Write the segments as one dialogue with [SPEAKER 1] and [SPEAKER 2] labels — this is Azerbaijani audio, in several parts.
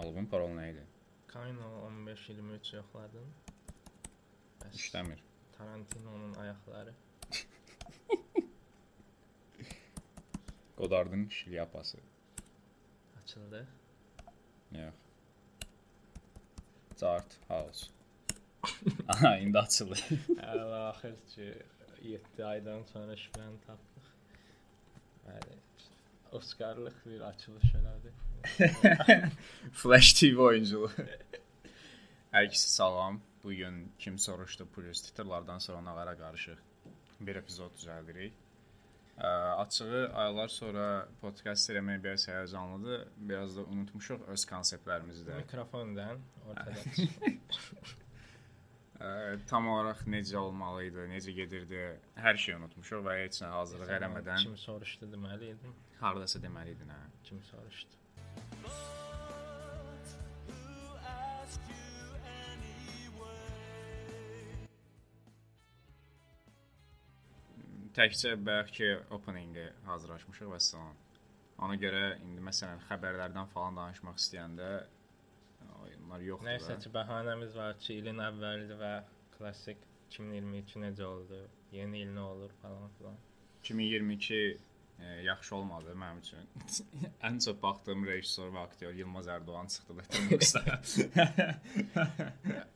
[SPEAKER 1] Album parol nə idi?
[SPEAKER 2] Kino 15-23 yoxladın. Bəs
[SPEAKER 1] İşləmir.
[SPEAKER 2] Tarantino'nun ayaqları.
[SPEAKER 1] Godard'ın şlyapası.
[SPEAKER 2] Açıldı.
[SPEAKER 1] Yox. Chart House. Aha, indi açıldı.
[SPEAKER 2] Hələ axır ki 7 aydan sonra şübhəni tapdıq. Bəli. Oscarlıq bir açılış elədi.
[SPEAKER 1] Flash TV oyunculuğu. Hər ikisi salam. Bu gün kim soruşdu plus titrlardan sonra nağara qarışıq bir epizod düzəldirik. Ə, açığı aylar sonra podkast eləmək biraz həyəcanlıdır. Biraz da unutmuşuq öz konseptlərimizi də.
[SPEAKER 2] Mikrofondan ortada.
[SPEAKER 1] Ə, tam olaraq necə olmalı idi, necə gedirdi, hər şeyi unutmuşuq və heç nə hazırlıq eləmədən
[SPEAKER 2] Kim soruşdu deməli idim.
[SPEAKER 1] hardasa deməli idin hə.
[SPEAKER 2] Kim soruşdu?
[SPEAKER 1] Təkcə bəlkə opening-ə hazırlaşmışıq və salam. Ona görə indi məsələn xəbərlərdən falan danışmaq istəyəndə oyunlar yoxdur.
[SPEAKER 2] Nəysə ki, bəhanəmiz var ki, ilin əvvəlidir və klassik 2022 necə oldu? Yeni il nə olur falan filan.
[SPEAKER 1] 2022 e, yaxşı olmadı mənim üçün. Ən çox baxdığım rejissor və aktyor Yılmaz Ərdoğan çıxdı Letterboxd-da.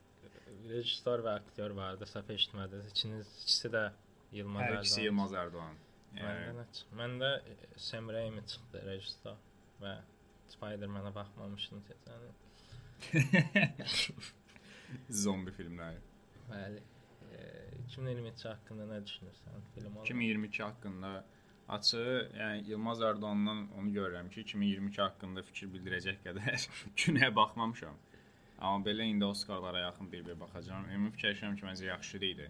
[SPEAKER 2] Rejissor və aktyor vardı, səhv eşitmədiniz. İkiniz ikisi də Yılmaz
[SPEAKER 1] Hər ikisi
[SPEAKER 2] Erdoğan.
[SPEAKER 1] Yılmaz Ərdoğan.
[SPEAKER 2] Məndə
[SPEAKER 1] Yəni
[SPEAKER 2] nə çıxdı? Məndə Sam Raimi çıxdı rejissor və Spider-Man-ə baxmamışdım keçən il.
[SPEAKER 1] zombi filmləri.
[SPEAKER 2] Bəli. E, 2022 haqqında nə düşünürsən? Film olur.
[SPEAKER 1] 2022 haqqında açığı, yəni Yılmaz Ərdoğandan onu görürəm ki, 2022 haqqında fikir bildirəcək qədər günə baxmamışam. Amma belə indi Oskarlara yaxın bir-bir baxacağam. Ümumi fikirləşirəm ki, məncə yaxşı idi.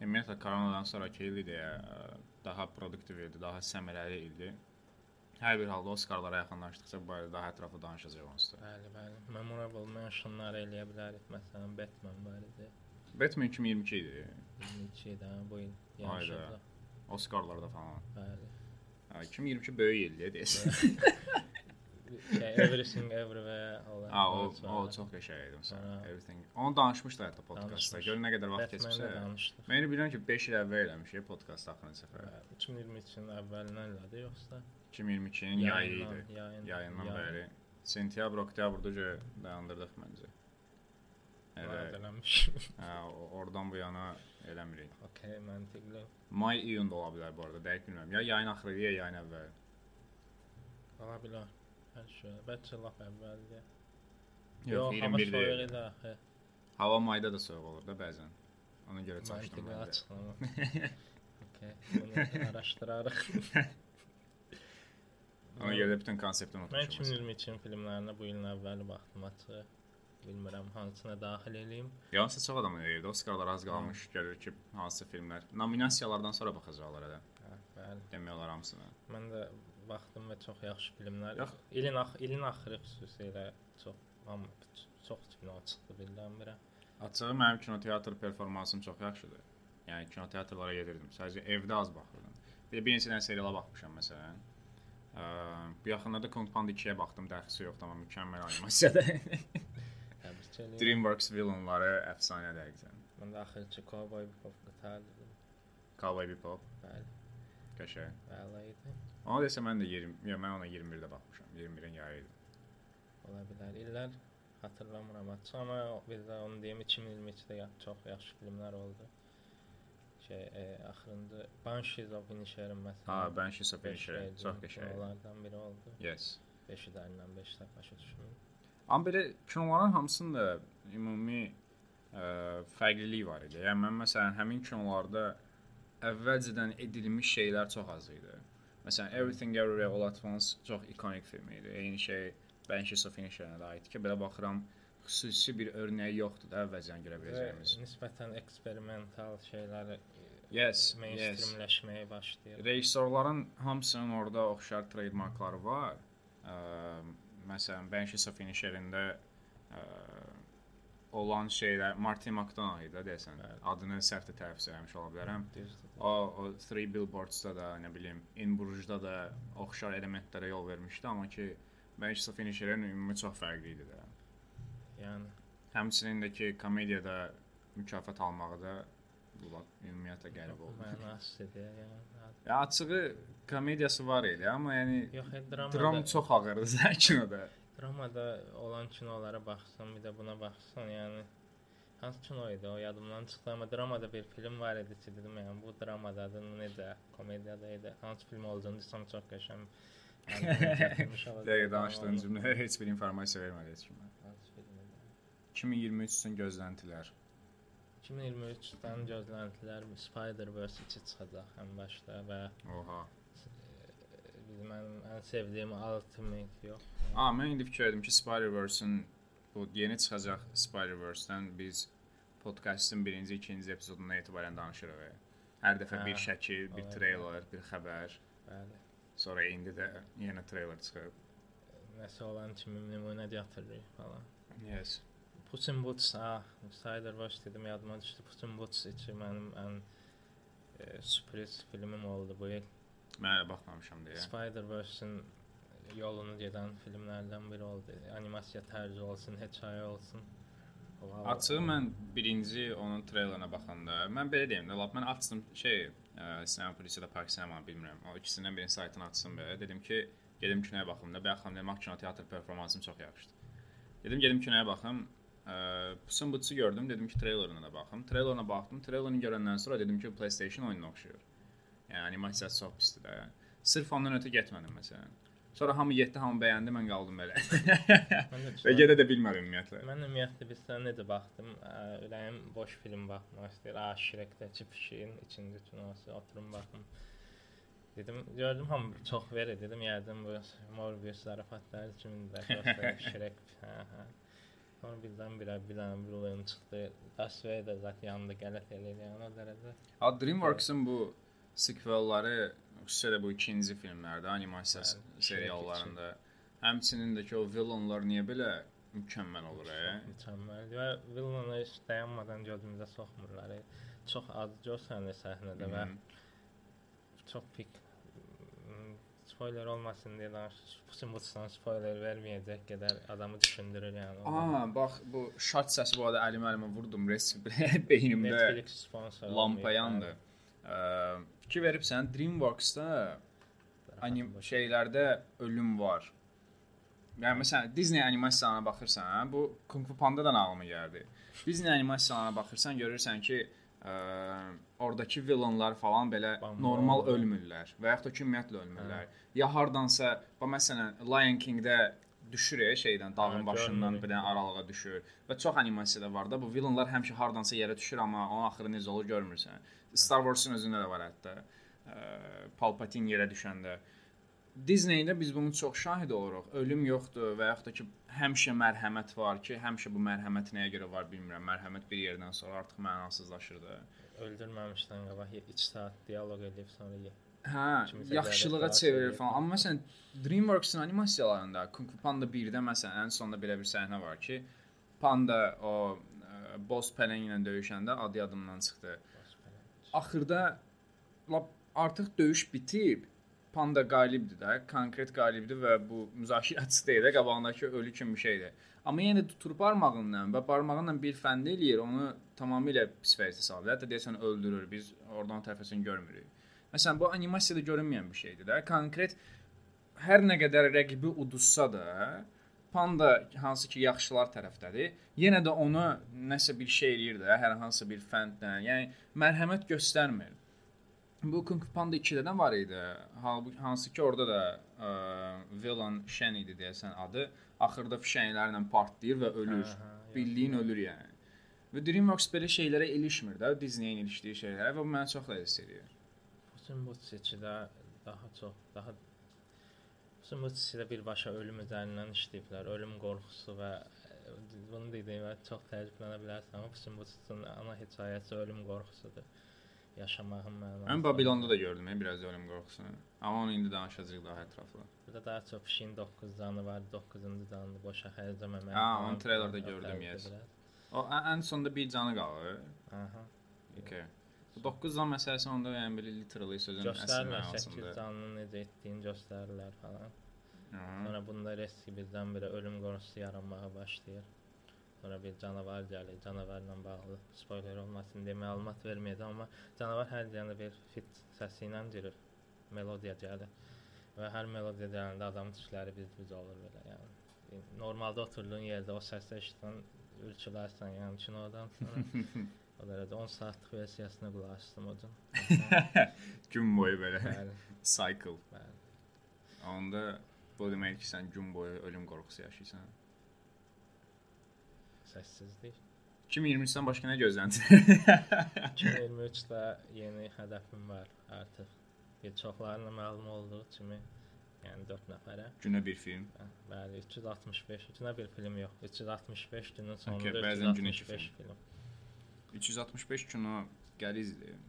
[SPEAKER 1] Ümumiyyətlə koronadan sonrakı il idi, ə, daha produktiv idi, daha səmərəli idi. Hər bir halda Oskarlara yaxınlaşdıqca bu barədə daha ətraflı danışacağıq onsuz. da.
[SPEAKER 2] Bəli, bəli. Memorable mentionlar eləyə bilərik. Məsələn, Batman var idi.
[SPEAKER 1] Batman 2022 idi.
[SPEAKER 2] 22 də bu il yaşadı.
[SPEAKER 1] Oskarlarda falan.
[SPEAKER 2] Bəli.
[SPEAKER 1] Hə, 2022 böyük ildir deyəsən.
[SPEAKER 2] Şey, Everything Everywhere olan.
[SPEAKER 1] Ha, o, o çox qəşəng idi məsələn. Everything. Onu danışmışlar hətta podkastda. Gör nə qədər vaxt
[SPEAKER 2] danışdıq.
[SPEAKER 1] Mən bilirəm ki, 5 il əvvəl eləmişik podkast axırıncı səfər.
[SPEAKER 2] Bəli, 2023-ün əvvəlindən elədi yoxsa
[SPEAKER 1] 2022-nin yayı idi.
[SPEAKER 2] yayın,
[SPEAKER 1] Yayından
[SPEAKER 2] yayın.
[SPEAKER 1] bəri. Sentyabr, oktyabrda görə dayandırdıq məncə. Elə,
[SPEAKER 2] Vədələmiş.
[SPEAKER 1] hə, oradan bu yana eləmirik.
[SPEAKER 2] Okay, məntiqli.
[SPEAKER 1] May, iyun da ola bilər bu arada, dəqiq bilmirəm. Ya yayın axırı, ya yayın əvvəli.
[SPEAKER 2] Ola bilər. Hər şey. Bəlkə lap əvvəldir.
[SPEAKER 1] Yox,
[SPEAKER 2] hava
[SPEAKER 1] 21-də.
[SPEAKER 2] soyuq idi axı.
[SPEAKER 1] Hava mayda da soyuq olur da bəzən. Ona görə çaşdım
[SPEAKER 2] Məntiqli açıqlama. Okay, bunu araşdırarıq.
[SPEAKER 1] Ona görə də bütün konsepti
[SPEAKER 2] Mən
[SPEAKER 1] unutmuşum.
[SPEAKER 2] 2022-ci filmlərinə bu ilin əvvəli baxdım açıq. Bilmirəm hansına daxil eləyim.
[SPEAKER 1] Yalnız çox adam eləyir. Oskarlar az qalmış görür ki, hansı filmlər. Nominasiyalardan sonra baxacaqlar hələ.
[SPEAKER 2] Hə, bəli.
[SPEAKER 1] Demək olar hamısına.
[SPEAKER 2] Mən də baxdım və çox yaxşı filmlər.
[SPEAKER 1] Yox.
[SPEAKER 2] İlin ax ilin axırı xüsusilə çox hamı çox kino çıxdı birdən-birə.
[SPEAKER 1] Açığı mənim kinoteatr performansım çox yaxşıdır. Yəni kinoteatrlara gedirdim. Sadəcə evdə az baxırdım. Bir bir neçə dənə seriala baxmışam məsələn. Yaxınlarda Kung Panda 2-yə baxdım. Dəxsi yoxdur, amma mükəmməl animasiyadır. DreamWorks villainları əfsanədir həqiqətən.
[SPEAKER 2] Mən də axırıncı Cowboy Bebop qıtardım.
[SPEAKER 1] Cowboy Bebop
[SPEAKER 2] Bəli,
[SPEAKER 1] qəşəng.
[SPEAKER 2] bəli idi.
[SPEAKER 1] Ona desə mən də 20, yox mən ona 21-də baxmışam. 21-in yayı idi.
[SPEAKER 2] Ola bilər. İllər hatırlamıram açıq, amma bir də onu deyim 2022-də ya- çox yaxşı filmlər oldu. Şey, e, axırıncı Banshees of Inisherin məsələn.
[SPEAKER 1] Ha, Banshees of Inisherin çox qəşəng.
[SPEAKER 2] Onlardan biri oldu.
[SPEAKER 1] Yes.
[SPEAKER 2] 5-i dərindən 5 də başa düşmür.
[SPEAKER 1] Amma belə kinoların hamısında ümumi ə, fərqlilik var idi. Yəni mən məsələn həmin kinolarda əvvəlcədən edilmiş şeylər çox az idi. Məsələn Everything Everywhere All at Once çox ikonik film idi. Eyni şey Banshees of Inisherin də aiddir ki, belə baxıram xüsusi bir örnəyi yoxdur da əvvəlcədən görə biləcəyimiz.
[SPEAKER 2] Və nisbətən eksperimental şeylər
[SPEAKER 1] Yes, yes.
[SPEAKER 2] mainstreamləşməyə başlayır.
[SPEAKER 1] Rejissorların hamısının orada oxşar trademarkları var. Ə, məsələn, Banshees of Inisherin-də olan şeylər Martin McDonagh idi deyəsən.
[SPEAKER 2] Bəli.
[SPEAKER 1] Adını səhv də tələffüz etmiş ola bilərəm. O, o Three Billboards-da da, nə bilim, In Bruges-da da oxşar elementlərə yol vermişdi, amma ki Manchester Finisher'in ümumi çox fərqli idi də.
[SPEAKER 2] Yəni
[SPEAKER 1] Həmçinin də ki, komediyada mükafat almağı da bu vaxt ümumiyyətlə qəribə oldu.
[SPEAKER 2] mənasıdır yəni.
[SPEAKER 1] Ya açığı komediyası var idi, amma yəni
[SPEAKER 2] Yox, e, dramada,
[SPEAKER 1] dram çox ağırdı da kinoda.
[SPEAKER 2] dramada olan kinolara baxsan, bir də buna baxsan, yəni hansı kino idi o yadımdan çıxdı, amma dramada bir film var idi ki, dedim, yəni bu dramadadır, necə komediyada idi. Hansı film olduğunu desəm çox qəşəng.
[SPEAKER 1] Dəqiq danışdığın cümləyə heç bir informasiya vermədi heç kimə.
[SPEAKER 2] Hansı film idi?
[SPEAKER 1] 2023 üçün gözləntilər.
[SPEAKER 2] 2023-dən gözləntilər Spider-Verse 2 çıxacaq ən başda və
[SPEAKER 1] Oha.
[SPEAKER 2] bizim ən, ən sevdiyim Ultimate yox.
[SPEAKER 1] A, mən indi fikirlədim ki, Spider-Verse-in bu yeni çıxacaq Spider-Verse-dən biz podkastın birinci, ikinci epizodundan etibarən danışırıq. Hər dəfə
[SPEAKER 2] Hə,
[SPEAKER 1] bir şəkil, bir treyler, bir xəbər,
[SPEAKER 2] Bəli.
[SPEAKER 1] sonra indi də yenə treyler çıxıb.
[SPEAKER 2] Nəsə olan kimi nümunə gətiririk falan.
[SPEAKER 1] Yes.
[SPEAKER 2] Puss in Boots, ah, Spider-Verse dedim yadıma düşdü. Puss in Boots iki mənim ən e, sürpriz filmim oldu bu il.
[SPEAKER 1] Mən baxmamışam deyə.
[SPEAKER 2] Spider-Verse-in yolunu gedən filmlərdən biri oldu. Animasiya tərzi olsun, hekayə olsun. O, hava-
[SPEAKER 1] Açığı mən birinci onun treylerına baxanda, mən belə deyim də, lap mən açdım şey, ə, Sinema Plus ya da Park Cinema bilmirəm. O ikisindən birinin saytını açdım belə. Dedim ki, gedim kinoya baxım da. Bayaq xanım dedim, kino teatr performansım çox yaxşıdır. Dedim gedim kinoya baxım. Pusun Boots'u gördüm, dedim ki, treylerına da baxım. Treylerına baxdım. Treylerini görəndən sonra dedim ki, PlayStation oyununa oxşuyur. Yəni animasiyası çox pisdir də. Sırf ondan ötə getmədim məsələn. Sonra hamı getdi, hamı bəyəndi, mən qaldım belə. Və gedə də bilmədim ümumiyyətlə.
[SPEAKER 2] Mən ümumiyyətlə biz sən necə baxdım? Ürəyim boş film baxmaq istəyir. A, Şrekdəki pişiyin ikinci kinosu oturum baxım. Dedim, gördüm hamı çox verir. Dedim, yəqin bu Morbius zarafatları kimidir. Yoxsa Şrek. Hə, hə. Sonra birdən birə bir dənə bir oyun çıxdı. Das Vader zət yanında qələt eləyir. Yəni o dərəcə.
[SPEAKER 1] Ha DreamWorks-ın bu sequelləri, xüsusilə bu ikinci filmlərdə, animasiya
[SPEAKER 2] Shrek
[SPEAKER 1] seriallarında, həmçinin də ki o villainlar niyə belə mükəmməl olur, e?
[SPEAKER 2] Mükəmməl. Və Villanı heç dayanmadan gözümüzə soxmurlar. Çox az görsənir səhnədə və çox pik spoiler olmasın deyə danışır. Pusin Boots'dan spoiler verməyəcək qədər adamı düşündürür yəni.
[SPEAKER 1] Aa, bax bu şat səsi bu arada əlimə əlimə vurdum, res beynimdə
[SPEAKER 2] Netflix sponsor
[SPEAKER 1] lampa yandı. Ə, Fikir veribsən, DreamWorks-da anim şeylərdə ölüm var. Yəni məsələn Disney animasiyalarına baxırsan, bu Kung Fu Panda da ağlıma gəldi. Disney animasiyalarına baxırsan, görürsən ki, ə, oradakı villainlar falan belə
[SPEAKER 2] Bam,
[SPEAKER 1] normal ölmürlər və yaxud da ki, ümumiyyətlə ölmürlər. Ya hardansa, bax məsələn Lion King-də düşür e, şeydən, dağın
[SPEAKER 2] Hə,
[SPEAKER 1] başından bir dənə aralığa düşür. Və çox animasiyada var da bu villainlar həmişə hardansa yerə düşür, amma onun axırı necə olur görmürsən. Star Wars-un özündə də var hətta. Ə, Palpatine yerə düşəndə. Disney-də biz bunun çox şahid oluruq. Ölüm yoxdur və yaxud da ki, həmişə mərhəmət var ki, həmişə bu mərhəmət nəyə görə var bilmirəm. Mərhəmət bir yerdən sonra artıq mənasızlaşır da.
[SPEAKER 2] öldürməmişdən qabaq 2 saat dialoq edib sonra.
[SPEAKER 1] Hə, yaxşılığa çevirir falan. Amma məsələn DreamWorks-ın animasiyalarında Kung Fu Panda 1-də məsələn ən sonda belə bir səhnə var ki, Panda o ə, boss pələng ilə döyüşəndə adı yadımdan çıxdı. Axırda lap artıq döyüş bitib. Panda qalibdir də, konkret qalibdir və bu müzakirəçi deyil də, qabağındakı ölü kimi bir şeydir. Amma yenə də tutur barmağından və barmağıyla bir fənd eləyir, onu tamamilə pis vəziyyətə salır. Hətta deyəsən öldürür. Biz oradan tərəfəsini görmürük. Məsələn, bu animasiyada görünməyən bir şeydir də. Konkret hər nə qədər rəqibi uduzsa da, Panda hansı ki yaxşılar tərəfdədir, yenə də onu nəsə bir şey eləyir də, hər hansı bir fəndlə. Yəni mərhəmət göstərmir. Bu Kung Fu Panda 2-də də var idi. Halbuki hansı ki orada da ə, villain Shen idi deyəsən adı. Axırda fişənglərlə partlayır və ölür.
[SPEAKER 2] Hə, hə,
[SPEAKER 1] Bildiyin ölür yəni. Və DreamWorks belə şeylərə ilişmir də, Disney-in ilişdiyi şeylərə və bu mənə çox ləzzət edir.
[SPEAKER 2] Pusin Boots 2-də daha çox, daha Pusin Boots 2-də birbaşa ölüm üzərindən işləyiblər. Ölüm qorxusu və ə, bunu dediyimə çox təəccüblənə bilərsən, amma Pusin Boots-un ana hekayəsi ölüm qorxusudur. Yaşamağın mənası.
[SPEAKER 1] Mən Babilonda da gördüm hə, biraz ölüm qorxusunu. Amma onu indi danışacağıq daha ətraflı.
[SPEAKER 2] Burada daha çox pişiyin 9 canı var, 9-cu canını boşa xərcləməmək.
[SPEAKER 1] Ha, onu treylerdə gördüm, yes. O ən, sonda bir canı qalır.
[SPEAKER 2] Aha.
[SPEAKER 1] Okay. Bu 9 can məsələsi onda yəni belə literally sözün əsl
[SPEAKER 2] Göstərirlər 8
[SPEAKER 1] mənasında.
[SPEAKER 2] canını necə etdiyini göstərirlər falan.
[SPEAKER 1] Aha.
[SPEAKER 2] Sonra bunda riski birdən-birə ölüm qorxusu yaranmağa başlayır. Sonra bir canavar gəlir, canavarla bağlı spoiler olmasın deyə məlumat verməyəcəm, amma canavar hər deyəndə bir fit səsi ilə girir. Melodiya gəlir. Və hər melodiya gələndə adamın tükləri biz-biz olur belə, yəni. Normalda oturduğun yerdə o səsi eşidən ürkülərsən, yəni kinodan sonra. o dərəcə 10 saatlıq versiyasına qulaq asdım o gün.
[SPEAKER 1] Gün boyu belə
[SPEAKER 2] Bəli,
[SPEAKER 1] cycle.
[SPEAKER 2] bəli.
[SPEAKER 1] Onda bu demək ki, sən gün boyu ölüm qorxusu yaşayırsan.
[SPEAKER 2] Səssizlik.
[SPEAKER 1] 2023-dən başqa nə gözləntin?
[SPEAKER 2] 2023-də yeni hədəfim var artıq. Bir çoxlarına məlum olduğu kimi, yəni 4 nəfərə.
[SPEAKER 1] Günə bir film.
[SPEAKER 2] Bəli, 365, günə bir film yox. 365 günün sonunda
[SPEAKER 1] günə iki
[SPEAKER 2] 365 film.
[SPEAKER 1] 365 kino gəl izləyim.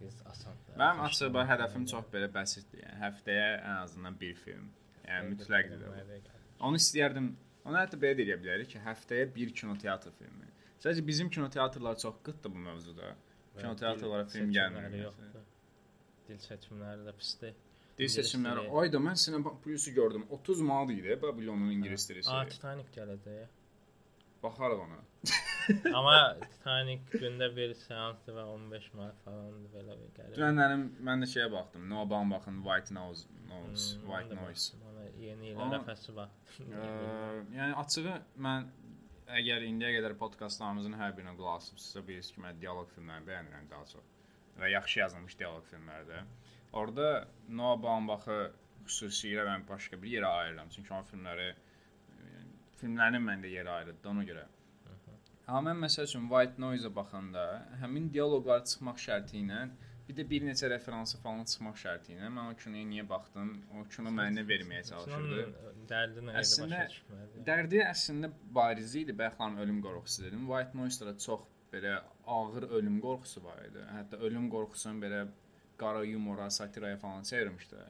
[SPEAKER 2] Biz asan.
[SPEAKER 1] Mənim açığı hədəfim çox belə bəsitdir. Yəni həftəyə ən azından bir film. Yəni mütləqdir. Onu istəyərdim. Onu hətta belə deyə bilərik ki, həftəyə bir kinoteatr filmi. Sadəcə bizim kinoteatrlar çox qıtdır bu mövzuda. Kinoteatrlara film gəlmir.
[SPEAKER 2] Dil seçimləri də pisdir.
[SPEAKER 1] Dil seçimləri. Ayda mən Cinema Plus-u gördüm. 30 manat idi Babylonun ingilis dilisi.
[SPEAKER 2] Aa, Titanic gələcək.
[SPEAKER 1] Baxarıq ona.
[SPEAKER 2] Amma Titanic gündə bir seansdır və 15 manat falandır belə bir gəlir.
[SPEAKER 1] Dünənlərim mən də şeyə baxdım. Noah Baumbach'ın White Nose,
[SPEAKER 2] Hmm,
[SPEAKER 1] White
[SPEAKER 2] ona da
[SPEAKER 1] Noise.
[SPEAKER 2] baxdım, Ona yeni il ərəfəsi var.
[SPEAKER 1] Ə, yəni açığı mən əgər indiyə qədər podkastlarımızın hər birinə qulaq asıbsınızsa, bilirsiniz ki, mən dialoq filmlərini bəyənirəm daha çox. Və yaxşı yazılmış dialoq filmlərdə. Orda Noah Baumbach'ı xüsusilə mən başqa bir yerə ayırıram. Çünki onun filmləri filmlərinin məndə yeri ayrıdır ona görə. Amma mən məsəl üçün White Noise-a baxanda həmin dialoqlar çıxmaq şərti ilə bir də bir neçə referansı falan çıxmaq şərti ilə mən o kinoya niyə baxdım? O kino mənə nə verməyə çalışırdı?
[SPEAKER 2] Dərdi nə idi
[SPEAKER 1] Əslində. Dərdi əslində bariz idi. Bəxlan ölüm qorxusu dedim. White Noise-da da çox belə ağır ölüm qorxusu var idi. Hətta ölüm qorxusunu belə qara yumora, satiraya falan çevirmişdi.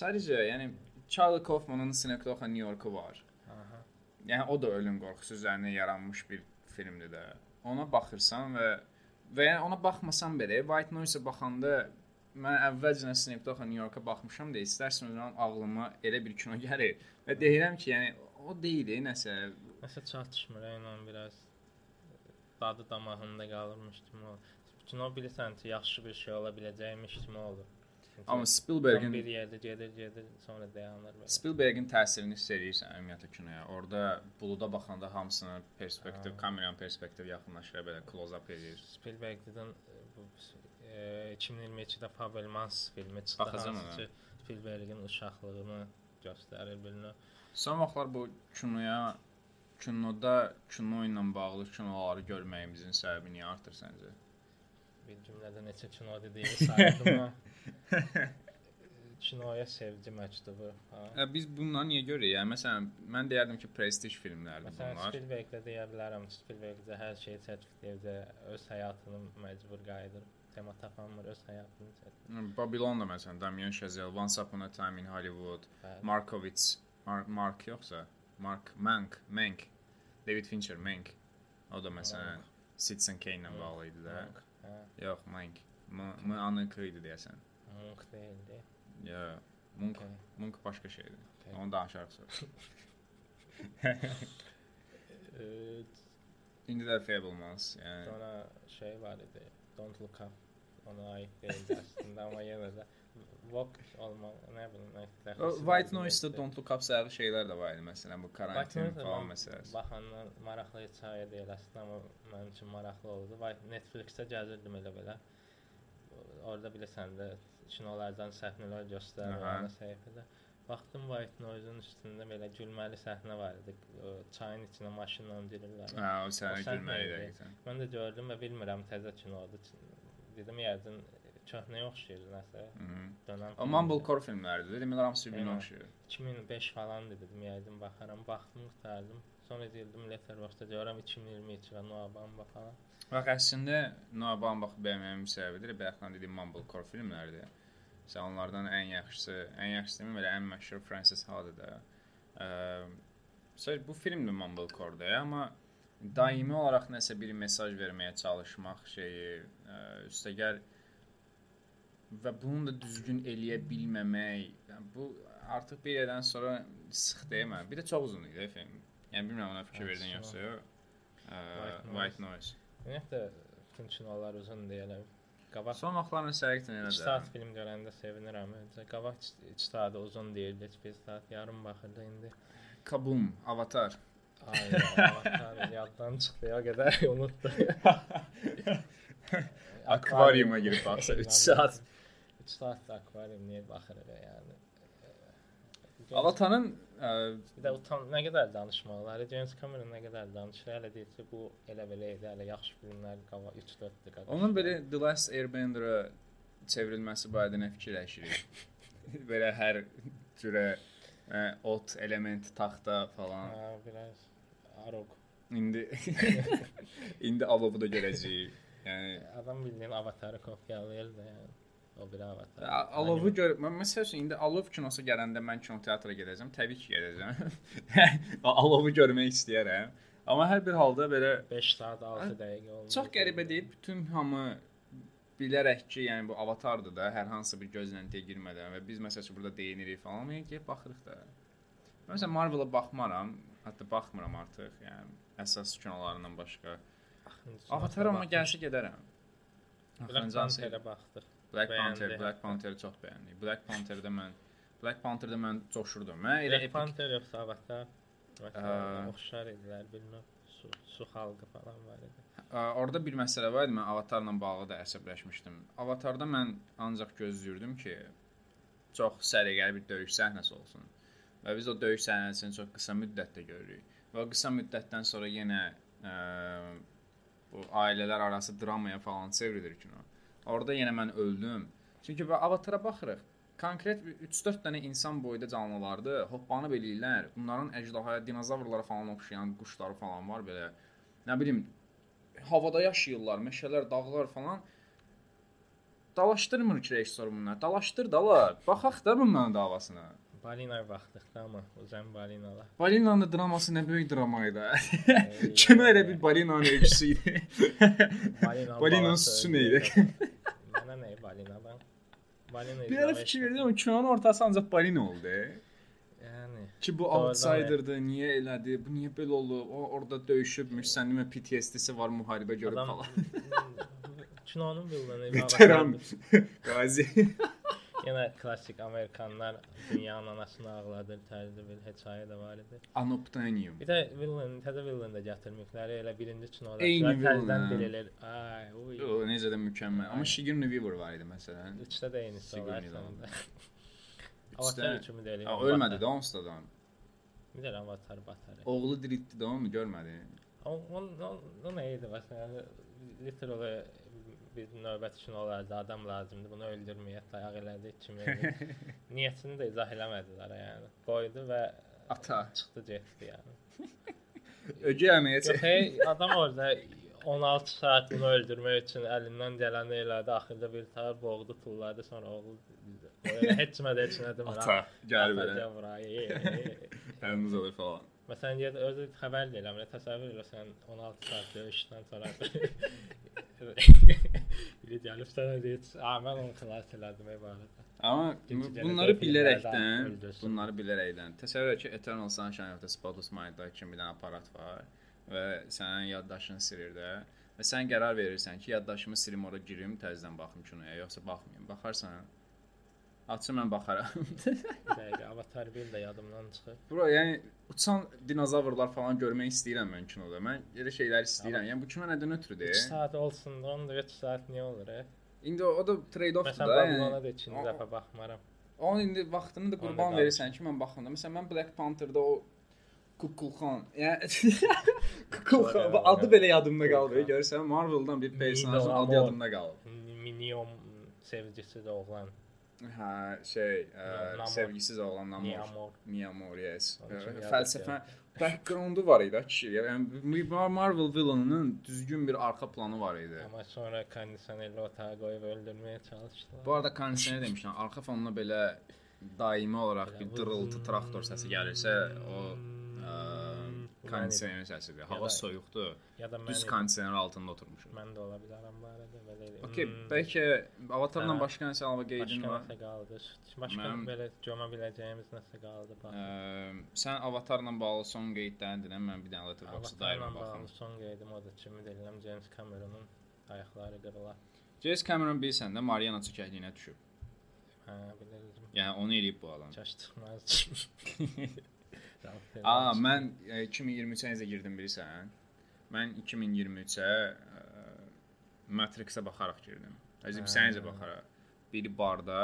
[SPEAKER 1] Sadəcə, yəni Charlie Kaufman'ın Synecdoche New York-u var.
[SPEAKER 2] Aha.
[SPEAKER 1] Yəni o da ölüm qorxusu üzərinə yaranmış bir filmdir də. Ona baxırsan və və ona baxmasan belə White Noise-a baxanda mən əvvəlcə Synecdoche New York-a baxmışam da istərsən özüm ağlıma elə bir kino gəlir və deyirəm ki, yəni o deyil, e, nəsə
[SPEAKER 2] Nəsə çatışmır ilə biraz dadı damağında qalırmış kimi olur. Kino bilirsən ki, yaxşı bir şey ola biləcəkmiş kimi olur.
[SPEAKER 1] Amma Spielbergin
[SPEAKER 2] bir yerdə gedir, gedir, sonra dayanır.
[SPEAKER 1] Spielbergin təsirini hiss edirsən ümumiyyətlə kinoya. Orda buluda baxanda hamısını perspektiv,
[SPEAKER 2] Ha.
[SPEAKER 1] kameranın perspektiv yaxınlaşır, belə close-up edir.
[SPEAKER 2] Spielberg'dən e, bu e, 2022-də Fabelmans filmi çıxdı. Ki, Spielberg'in uşaqlığını göstərir bilinir.
[SPEAKER 1] Son vaxtlar bu kinoya kinoda kino ilə bağlı kinoları görməyimizin səbəbi niyə artır səncə?
[SPEAKER 2] Bir cümlədə neçə kino dediyi saydım. ha. Kinoya sevgi məktubu. Ha.
[SPEAKER 1] Ə, biz bundan niyə görürük? Yəni məsələn, mən deyərdim ki, prestij filmlərdir
[SPEAKER 2] Məsələn,
[SPEAKER 1] bunlar.
[SPEAKER 2] Spielbergdə deyə bilərəm, Spielbergdə hər şeyi evdə öz həyatını məcbur qayıdır. Tema tapamır, öz həyatını.
[SPEAKER 1] Hı, Babylon da məsələn, Damien Chazelle, Once Upon a Time in Hollywood,
[SPEAKER 2] Bəli.
[SPEAKER 1] Markovits, Mark, Mark yoxsa Mark Mank, Mank, David Fincher, Mank. O da məsələn Citizen Kane ilə
[SPEAKER 2] Hı.
[SPEAKER 1] bağlı idi də.
[SPEAKER 2] Monk, hə,
[SPEAKER 1] Yox, Mank. M, M anık idi deyəsən.
[SPEAKER 2] Monk deyildi.
[SPEAKER 1] Ya, Monk,
[SPEAKER 2] Okay.
[SPEAKER 1] Monk başqa şeydir.
[SPEAKER 2] Okay.
[SPEAKER 1] Onu danışarıq sonra. İndi də Fablemans, yəni
[SPEAKER 2] Sonra şey var idi. Don't look up. Ona aid değildi aslında ama yine de Vogue olma ne bileyim ne
[SPEAKER 1] O, White Noise-da Don't Look Up sayılı şeylər də var idi məsələn bu karantin falan məsələsi.
[SPEAKER 2] Baxandan maraqlı deyil əslində amma mənim üçün maraqlı oldu. White Netflix-də gəzirdim elə belə. Orada bilirsən də kinolardan səhnələr göstərir səhifədə. Baxdım White Noise-un üstündə belə gülməli səhnə var idi. Çayın içinə maşınla girirlər.
[SPEAKER 1] Hə, o
[SPEAKER 2] sən
[SPEAKER 1] gülməli dəqiqən.
[SPEAKER 2] Mən də gördüm və bilmirəm təzə kinodur. Dedim yəqin köhnəyə oxşayır nəsə.
[SPEAKER 1] Mhm.
[SPEAKER 2] Dönəm.
[SPEAKER 1] O Mumblecore filmləridir. Demək hamısı bir-birinə oxşayır.
[SPEAKER 2] 2005 falan dedim yəqin baxaram. Baxdım, qurtardım. Sonra girdim Letterboxd-da görürəm 2022 və Noabamba falan.
[SPEAKER 1] Bax əslində Noah Baumbach bəyənməyimin səbəbidir. Bayaqdan dediyim Mumblecore filmləridir. Məsələn, onlardan ən yaxşısı, ən yaxşısı deməyim, elə ən məşhur Francis Ha-dır Sadəcə bu film də Mumblecore-dur, amma daimi olaraq nəsə bir mesaj verməyə çalışmaq şeyi, üstəgəl və bunu da düzgün eləyə bilməmək, yəni bu artıq bir yerdən sonra sıx deyil Bir də çox uzun idi film. Yəni bilmirəm ona fikir verdin yoxsa yox.
[SPEAKER 2] White
[SPEAKER 1] Noise.
[SPEAKER 2] Ümumiyyətlə bütün kinolar uzun deyirlər. Qabaq
[SPEAKER 1] Son vaxtların səriqdən
[SPEAKER 2] 2
[SPEAKER 1] elədir.
[SPEAKER 2] saat film görəndə sevinirəm. Qabaq 2 saat uzun deyildi, 1 saat yarım baxırdı indi.
[SPEAKER 1] Kabum, Avatar.
[SPEAKER 2] Ay, Allah yaddan çıxdı ya qədər unutdu.
[SPEAKER 1] Akvaryuma girib baxsa 3 saat.
[SPEAKER 2] 3 saat da akvaryum niyə baxır elə yəni.
[SPEAKER 1] Avatarın ə,
[SPEAKER 2] Bir də utan nə qədər danışmaları, James Cameron nə qədər danışır, hələ deyir ki, bu elə belə idi, hələ yaxşı filmlər qava 3-4 dəqiqə.
[SPEAKER 1] onun belə The Last Airbender-a çevrilməsi barədə nə fikirləşirik? belə hər cürə ə, ot, element, taxta falan.
[SPEAKER 2] Ha, biraz arog.
[SPEAKER 1] İndi indi alovu da görəcəyik. Yəni
[SPEAKER 2] Adam bildiyin avatarı kopyalayır da yəni. O bir avatar.
[SPEAKER 1] A- Alovu gör. Mən məsəl üçün indi Alov kinosu gələndə mən kinoteatra gedəcəm. Təbii ki, gedəcəm. Alovu görmək istəyirəm. Amma hər bir halda belə
[SPEAKER 2] 5 saat 6 dəqiqə oldu.
[SPEAKER 1] çox qəribə deyil. Bütün hamı bilərək ki, yəni bu avatardır da, hər hansı bir gözləntiyə girmədən və biz məsəl üçün burada deyinirik falan, yəni gəlib baxırıq da. Mən məsələn Marvel-a baxmaram, hətta baxmıram artıq, yəni əsas kinolarından başqa. Avatar amma gəlsə gedərəm. Axırıncı hansı?
[SPEAKER 2] Panther-ə baxdıq.
[SPEAKER 1] Black
[SPEAKER 2] Bəyəndi
[SPEAKER 1] Panther, Black
[SPEAKER 2] hətta.
[SPEAKER 1] Panther-i çox bəyəndik. Black Panther-də mən Black Panther-də mən coşurdum. Mən elə
[SPEAKER 2] Black Panther yoxsa avatar? Avatar oxşar idilər, bilmirəm. Su, su xalqı falan var idi.
[SPEAKER 1] Ə, orada bir məsələ var idi. Mən Avatarla bağlı da əsəbləşmişdim. Avatarda mən ancaq gözləyirdim ki, çox səliqəli bir döyüş səhnəsi olsun. Və biz o döyüş səhnəsini çox qısa müddətdə görürük. Və qısa müddətdən sonra yenə ə, bu ailələr arası dramaya falan çevrilir kino. Orada yenə mən öldüm. Çünki bu Avatara baxırıq. Konkret 3-4 dənə insan boyda canlılardır. Hoppanıb eləyirlər. Bunların əjdahaya, dinozavrlara falan oxşayan quşları falan var belə. Nə bilim, havada yaşayırlar, meşələr, dağlar falan. Dalaşdırmır ki, rejissor bunlar. Dalaşdır dalar. Baxaq da bunların davasına.
[SPEAKER 2] Balina baxdıq da amma uzan balinalar.
[SPEAKER 1] Balinanın da draması nə böyük drama idi. Kino elə bir balinanın öyküsü idi.
[SPEAKER 2] Balina
[SPEAKER 1] Balinanın
[SPEAKER 2] öldü.
[SPEAKER 1] nə idi?
[SPEAKER 2] Nə balinadan? Balina
[SPEAKER 1] Bir ara fikir verdim amma kinonun ortası ancaq balina oldu.
[SPEAKER 2] Yəni
[SPEAKER 1] Ki bu
[SPEAKER 2] Doğrudan
[SPEAKER 1] outsiderdır, niyə elədi? Bu niyə belə olub? O orada döyüşübmüş, sənin demə PTSD-si var, müharibə görüb
[SPEAKER 2] adam
[SPEAKER 1] falan.
[SPEAKER 2] kinonun villaini
[SPEAKER 1] Veteran Qazi.
[SPEAKER 2] Yenə klassik Amerikanlar dünyanın anasını ağladır tərzdə bir hekayə də var idi.
[SPEAKER 1] Anoptanium.
[SPEAKER 2] Bir də villain, təzə villain də gətirməkləri elə birinci
[SPEAKER 1] Eyni villain, hə.
[SPEAKER 2] bililir. Ay, uy.
[SPEAKER 1] O necə də mükəmməl. Amma Sigourney Weaver var idi məsələn.
[SPEAKER 2] Üçdə də olar
[SPEAKER 1] Sigourney. Üçdə-
[SPEAKER 2] Avatar kimi deyil.
[SPEAKER 1] Ha, ölmədi də onsuz da.
[SPEAKER 2] Bir də Avatar batar.
[SPEAKER 1] Oğlu diriltdi də onu görmədi.
[SPEAKER 2] O o o nə idi məsələn literally bir növbət üçün olardı adam lazımdı bunu öldürməyə dayaq elədi kimi. Niyyətini də izah eləmədilər yəni. Qoydu və
[SPEAKER 1] Ata.
[SPEAKER 2] çıxdı getdi yəni.
[SPEAKER 1] Ögey əməyə
[SPEAKER 2] Yox, hey, adam orada 16 saat bunu öldürmək üçün əlindən gələni elədi. Axırda bir tər boğdu, tulladı, sonra oğlu heç kimə də heç nə demir.
[SPEAKER 1] Ata gəl belə. Əlimiz alır falan.
[SPEAKER 2] Məsələn, yer özü xəbər deyirəm, elə təsəvvür elə sən 16 saat döyüşdən sonra sənə deyir, "A, mən onu xilas elədim ey barədə."
[SPEAKER 1] Amma bunları bilərəkdən, bunları bilərəkdən. Təsəvvür et ki, Eternal Sunshine of the Spotless Mind-da kimi bir aparat var və sənin yaddaşın silir də və sən qərar verirsən ki, yaddaşımı silim ora girim, təzədən baxım kinoya, yoxsa baxmayım. Baxarsan, açım mən baxaram.
[SPEAKER 2] Dəqiqə Avatar 1 də yadımdan çıxır.
[SPEAKER 1] Bro, yəni uçan dinozavrlar falan görmək istəyirəm mən kinoda. Mən elə şeylər istəyirəm. Yəni bu kino nədən
[SPEAKER 2] 3
[SPEAKER 1] ötürüdür?
[SPEAKER 2] saat olsun, da, onda 3 saat niyə olur? E?
[SPEAKER 1] İndi o, o da trade-offdur
[SPEAKER 2] Məsələn,
[SPEAKER 1] da.
[SPEAKER 2] Babylona
[SPEAKER 1] Yəni,
[SPEAKER 2] da ikinci dəfə baxmaram.
[SPEAKER 1] onun indi vaxtını da qurban verirsən ki, mən baxanda. Məsələn, mən Black Panther-da o Kukulxan. Yəni Kukulxan adı belə yadımda qaldı. Görsən Marvel-dan bir personajın adı yadımda qaldı.
[SPEAKER 2] Minion sevgisi də oğlan.
[SPEAKER 1] Hə, şey, ə,
[SPEAKER 2] Namor.
[SPEAKER 1] sevgisiz oğlan Namor.
[SPEAKER 2] Niamor,
[SPEAKER 1] yes.
[SPEAKER 2] Yadıq
[SPEAKER 1] Fəlsəfə backgroundu var idi kişi. Yəni Marvel villainının düzgün bir arxa planı var idi.
[SPEAKER 2] Amma sonra kondisionerli otağa qoyub öldürməyə çalışdılar.
[SPEAKER 1] Bu arada kondisioner demişəm, arxa fonuna belə daimi olaraq bir dırıltı traktor səsi gəlirsə, o ə, kondisioner.
[SPEAKER 2] Ya
[SPEAKER 1] Hava soyuqdur.
[SPEAKER 2] Ya da
[SPEAKER 1] Düz kondisioner altında oturmuşuq.
[SPEAKER 2] Mən də ola bilərəm bu arada belə eləyim.
[SPEAKER 1] Okay,
[SPEAKER 2] Hmm,
[SPEAKER 1] bəlkə avatarla
[SPEAKER 2] Hə.
[SPEAKER 1] başqa nəsə əlavə qeydin
[SPEAKER 2] başqa
[SPEAKER 1] var?
[SPEAKER 2] nəsə qaldı. Başqa
[SPEAKER 1] Mən-
[SPEAKER 2] belə gömə biləcəyimiz nəsə qaldı bax.
[SPEAKER 1] Ə, sən avatarla bağlı son qeydlərini dinlə, mən bir dənə Letterboxd
[SPEAKER 2] Avatarla
[SPEAKER 1] daima
[SPEAKER 2] bağlı
[SPEAKER 1] baxım.
[SPEAKER 2] son qeydim o da kimi deyiləm James Cameronun ayaqları qırılar.
[SPEAKER 1] James Cameron bilsən də Mariana çəkəkliyinə düşüb.
[SPEAKER 2] Hə, bilirdim.
[SPEAKER 1] Yəni onu eləyib bu adam.
[SPEAKER 2] Kaş
[SPEAKER 1] Aa, mən e, 2023-ə necə girdim bilirsən? Mən 2023-ə ə, Matrix-ə baxaraq girdim. Özü
[SPEAKER 2] Hə.
[SPEAKER 1] bilsən necə baxaraq? Biri barda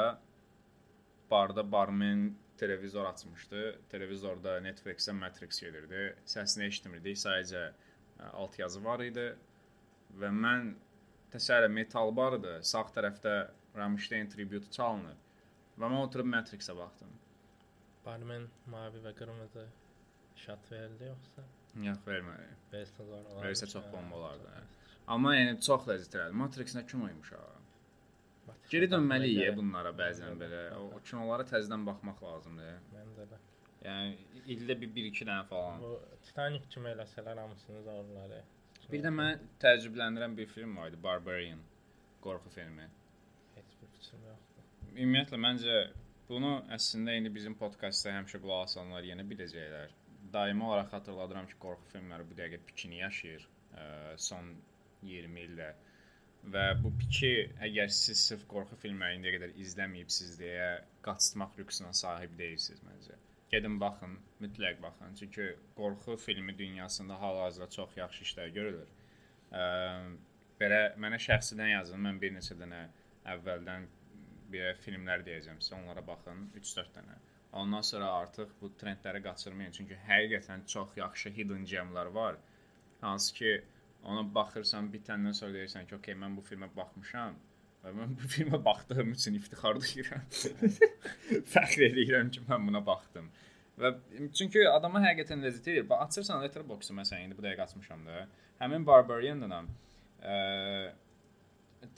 [SPEAKER 1] barda barmen televizor açmışdı. Televizorda Netflix-ə Matrix gedirdi. Səsini eşitmirdik, sadəcə ə, alt yazı var idi və mən təsəvvür et, metal bardı, sağ tərəfdə Rammstein tribute çalınır. Və mən oturub Matrix-ə baxdım.
[SPEAKER 2] Barmen mavi və qırmızı şat verildi yoxsa?
[SPEAKER 1] Yox, vermədi.
[SPEAKER 2] Versə zor olar.
[SPEAKER 1] Versə çox bomba olardı, hə. Amma yəni çox ləzzət elədi. Matrix nə kino imiş ha. Geri dönməliyik bunlara bəzən belə. O, kinolara təzədən baxmaq lazımdır.
[SPEAKER 2] Mən də də.
[SPEAKER 1] Yəni ildə bir 1-2 dənə falan.
[SPEAKER 2] Bu Titanic kimi eləsələr hamısını zorlar.
[SPEAKER 1] Bir də mən təəccübləndirən bir film var idi, Barbarian. Qorxu filmi.
[SPEAKER 2] heç bir fikrim yoxdur.
[SPEAKER 1] Ümumiyyətlə məncə bunu əslində indi bizim podkastda həmişə qulaq asanlar yenə biləcəklər. Daimi olaraq xatırladıram ki, qorxu filmləri bu dəqiqə pikini yaşayır ə, son 20 ildə. Və bu piki əgər siz sırf qorxu filmləri indiyə qədər izləməyibsiz deyə qaçırtmaq lüksünə sahib deyilsiniz məncə. Gedin baxın, mütləq baxın. Çünki qorxu filmi dünyasında hal-hazırda çox yaxşı işlər görülür. Ə, belə mənə şəxsidən yazın. Mən bir neçə dənə əvvəldən bir filmlər deyəcəm sizə. Onlara baxın, 3-4 dənə. Ondan sonra artıq bu trendləri qaçırmayın. Çünki həqiqətən çox yaxşı hidden gemlər var. Hansı ki, ona baxırsan, bitəndən sonra deyirsən ki, "Okay, mən bu filmə baxmışam." Və mən bu filmə baxdığım üçün iftixar duyuram. Fəxr edirəm ki, mən buna baxdım. Və çünki adama həqiqətən ləzzət edir. Bax, açırsan Letterboxd-u məsələn, indi bu dəqiqə açmışam da. Həmin Barbarian-dan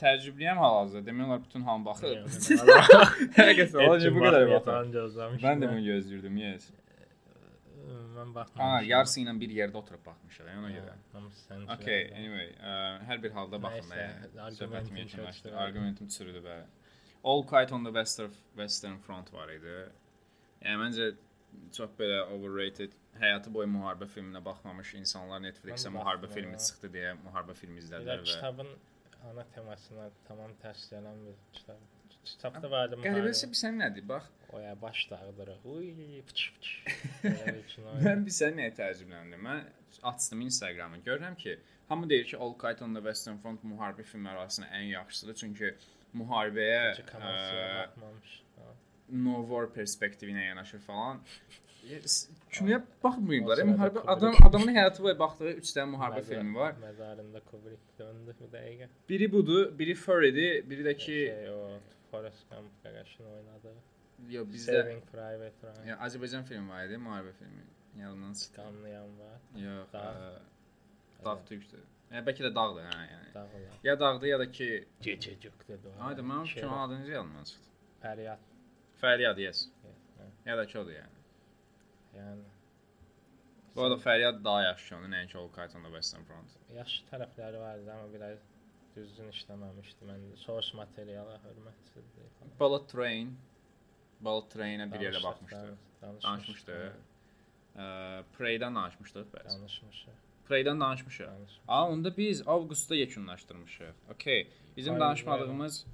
[SPEAKER 1] təəccüblüyəm hal-hazırda. Demək olar bütün hamı baxır. Həqiqətən olacaq bu qədər baxır. Mən də bunu gözləyirdim, yes.
[SPEAKER 2] mən
[SPEAKER 1] Ha,
[SPEAKER 2] baxmamışam.
[SPEAKER 1] yarısı ilə bir yerdə oturub baxmışıq, yəni ona görə.
[SPEAKER 2] sənin
[SPEAKER 1] Okay, anyway, ə, hər bir halda baxın Söhbətimi yekunlaşdır.
[SPEAKER 2] çəkdi.
[SPEAKER 1] Arqumentim çürüdü və All Quiet on the Western Western Front var idi. Yəni məncə çox belə overrated. Həyatı boyu müharibə filminə baxmamış insanlar Netflix-ə müharibə filmi çıxdı deyə müharibə filmi izlədilər və
[SPEAKER 2] kitabın ana temasına tamam tərs gələn bir kitab. Kitabda vardı
[SPEAKER 1] qəribəsi bir sən nədir? Bax,
[SPEAKER 2] O ya baş dağıdırıq. Uy, bir kino.
[SPEAKER 1] Mən bir sən nəyə təəccübləndim? Mən açdım Instagramı. Görürəm ki, hamı deyir ki, the Western Front müharibə filmləri arasında ən yaxşısıdır, çünki müharibəyə ə.
[SPEAKER 2] Ha.
[SPEAKER 1] no war perspektivinə yanaşır falan. Kinoya baxmayıblar.
[SPEAKER 2] O
[SPEAKER 1] ya,
[SPEAKER 2] sırada
[SPEAKER 1] Müharibə
[SPEAKER 2] Kubrick.
[SPEAKER 1] adam adamın həyatı boyu baxdığı 3 dənə müharibə
[SPEAKER 2] Məzar-
[SPEAKER 1] filmi var.
[SPEAKER 2] Məzarında Kubrick döndü bu dəqiqə.
[SPEAKER 1] Biri budur, biri Furry'dir, biri də ki,
[SPEAKER 2] Şey, o Forrest Gump qardaşın oynadı.
[SPEAKER 1] yo bizdə
[SPEAKER 2] Saving Private Ryan.
[SPEAKER 1] ya Azərbaycan filmi var idi, müharibə filmi. Yadımdan çıxdı.
[SPEAKER 2] Qanlayan var.
[SPEAKER 1] Yox,
[SPEAKER 2] Dağ.
[SPEAKER 1] ə, Dağ türkdür. Yəni bəlkə də dağdır, hə, yəni.
[SPEAKER 2] Dağılar.
[SPEAKER 1] Ya dağdır ya da ki,
[SPEAKER 2] Gecəcük dedi o.
[SPEAKER 1] hayda mənim
[SPEAKER 2] Şey
[SPEAKER 1] kino
[SPEAKER 2] var,
[SPEAKER 1] adını yadımdan çıxdı.
[SPEAKER 2] Fəryad.
[SPEAKER 1] Fəryad, yes.
[SPEAKER 2] hə.
[SPEAKER 1] Ya da ki odur yəni.
[SPEAKER 2] Yəni
[SPEAKER 1] Bu arada Fəryad daha yaxşı kinodur, nəinki the Western Front.
[SPEAKER 2] yaxşı tərəfləri vardı, amma biraz düzgün işləməmişdi. Mən source materiala hörmətsizlik falan.
[SPEAKER 1] Bullet Train Bullet Train-ə bir yerdə
[SPEAKER 2] Danışdıq,
[SPEAKER 1] baxmışdıq.
[SPEAKER 2] danış-
[SPEAKER 1] Danışmışdıq. Ə, Prey-dən danışmışdıq bəs.
[SPEAKER 2] Danışmışıq.
[SPEAKER 1] Prey-dən danışmışıq.
[SPEAKER 2] Danış.
[SPEAKER 1] Aa, onda biz avqustda yekunlaşdırmışıq. Okay. Bizim
[SPEAKER 2] Aynen,
[SPEAKER 1] danışmadığımız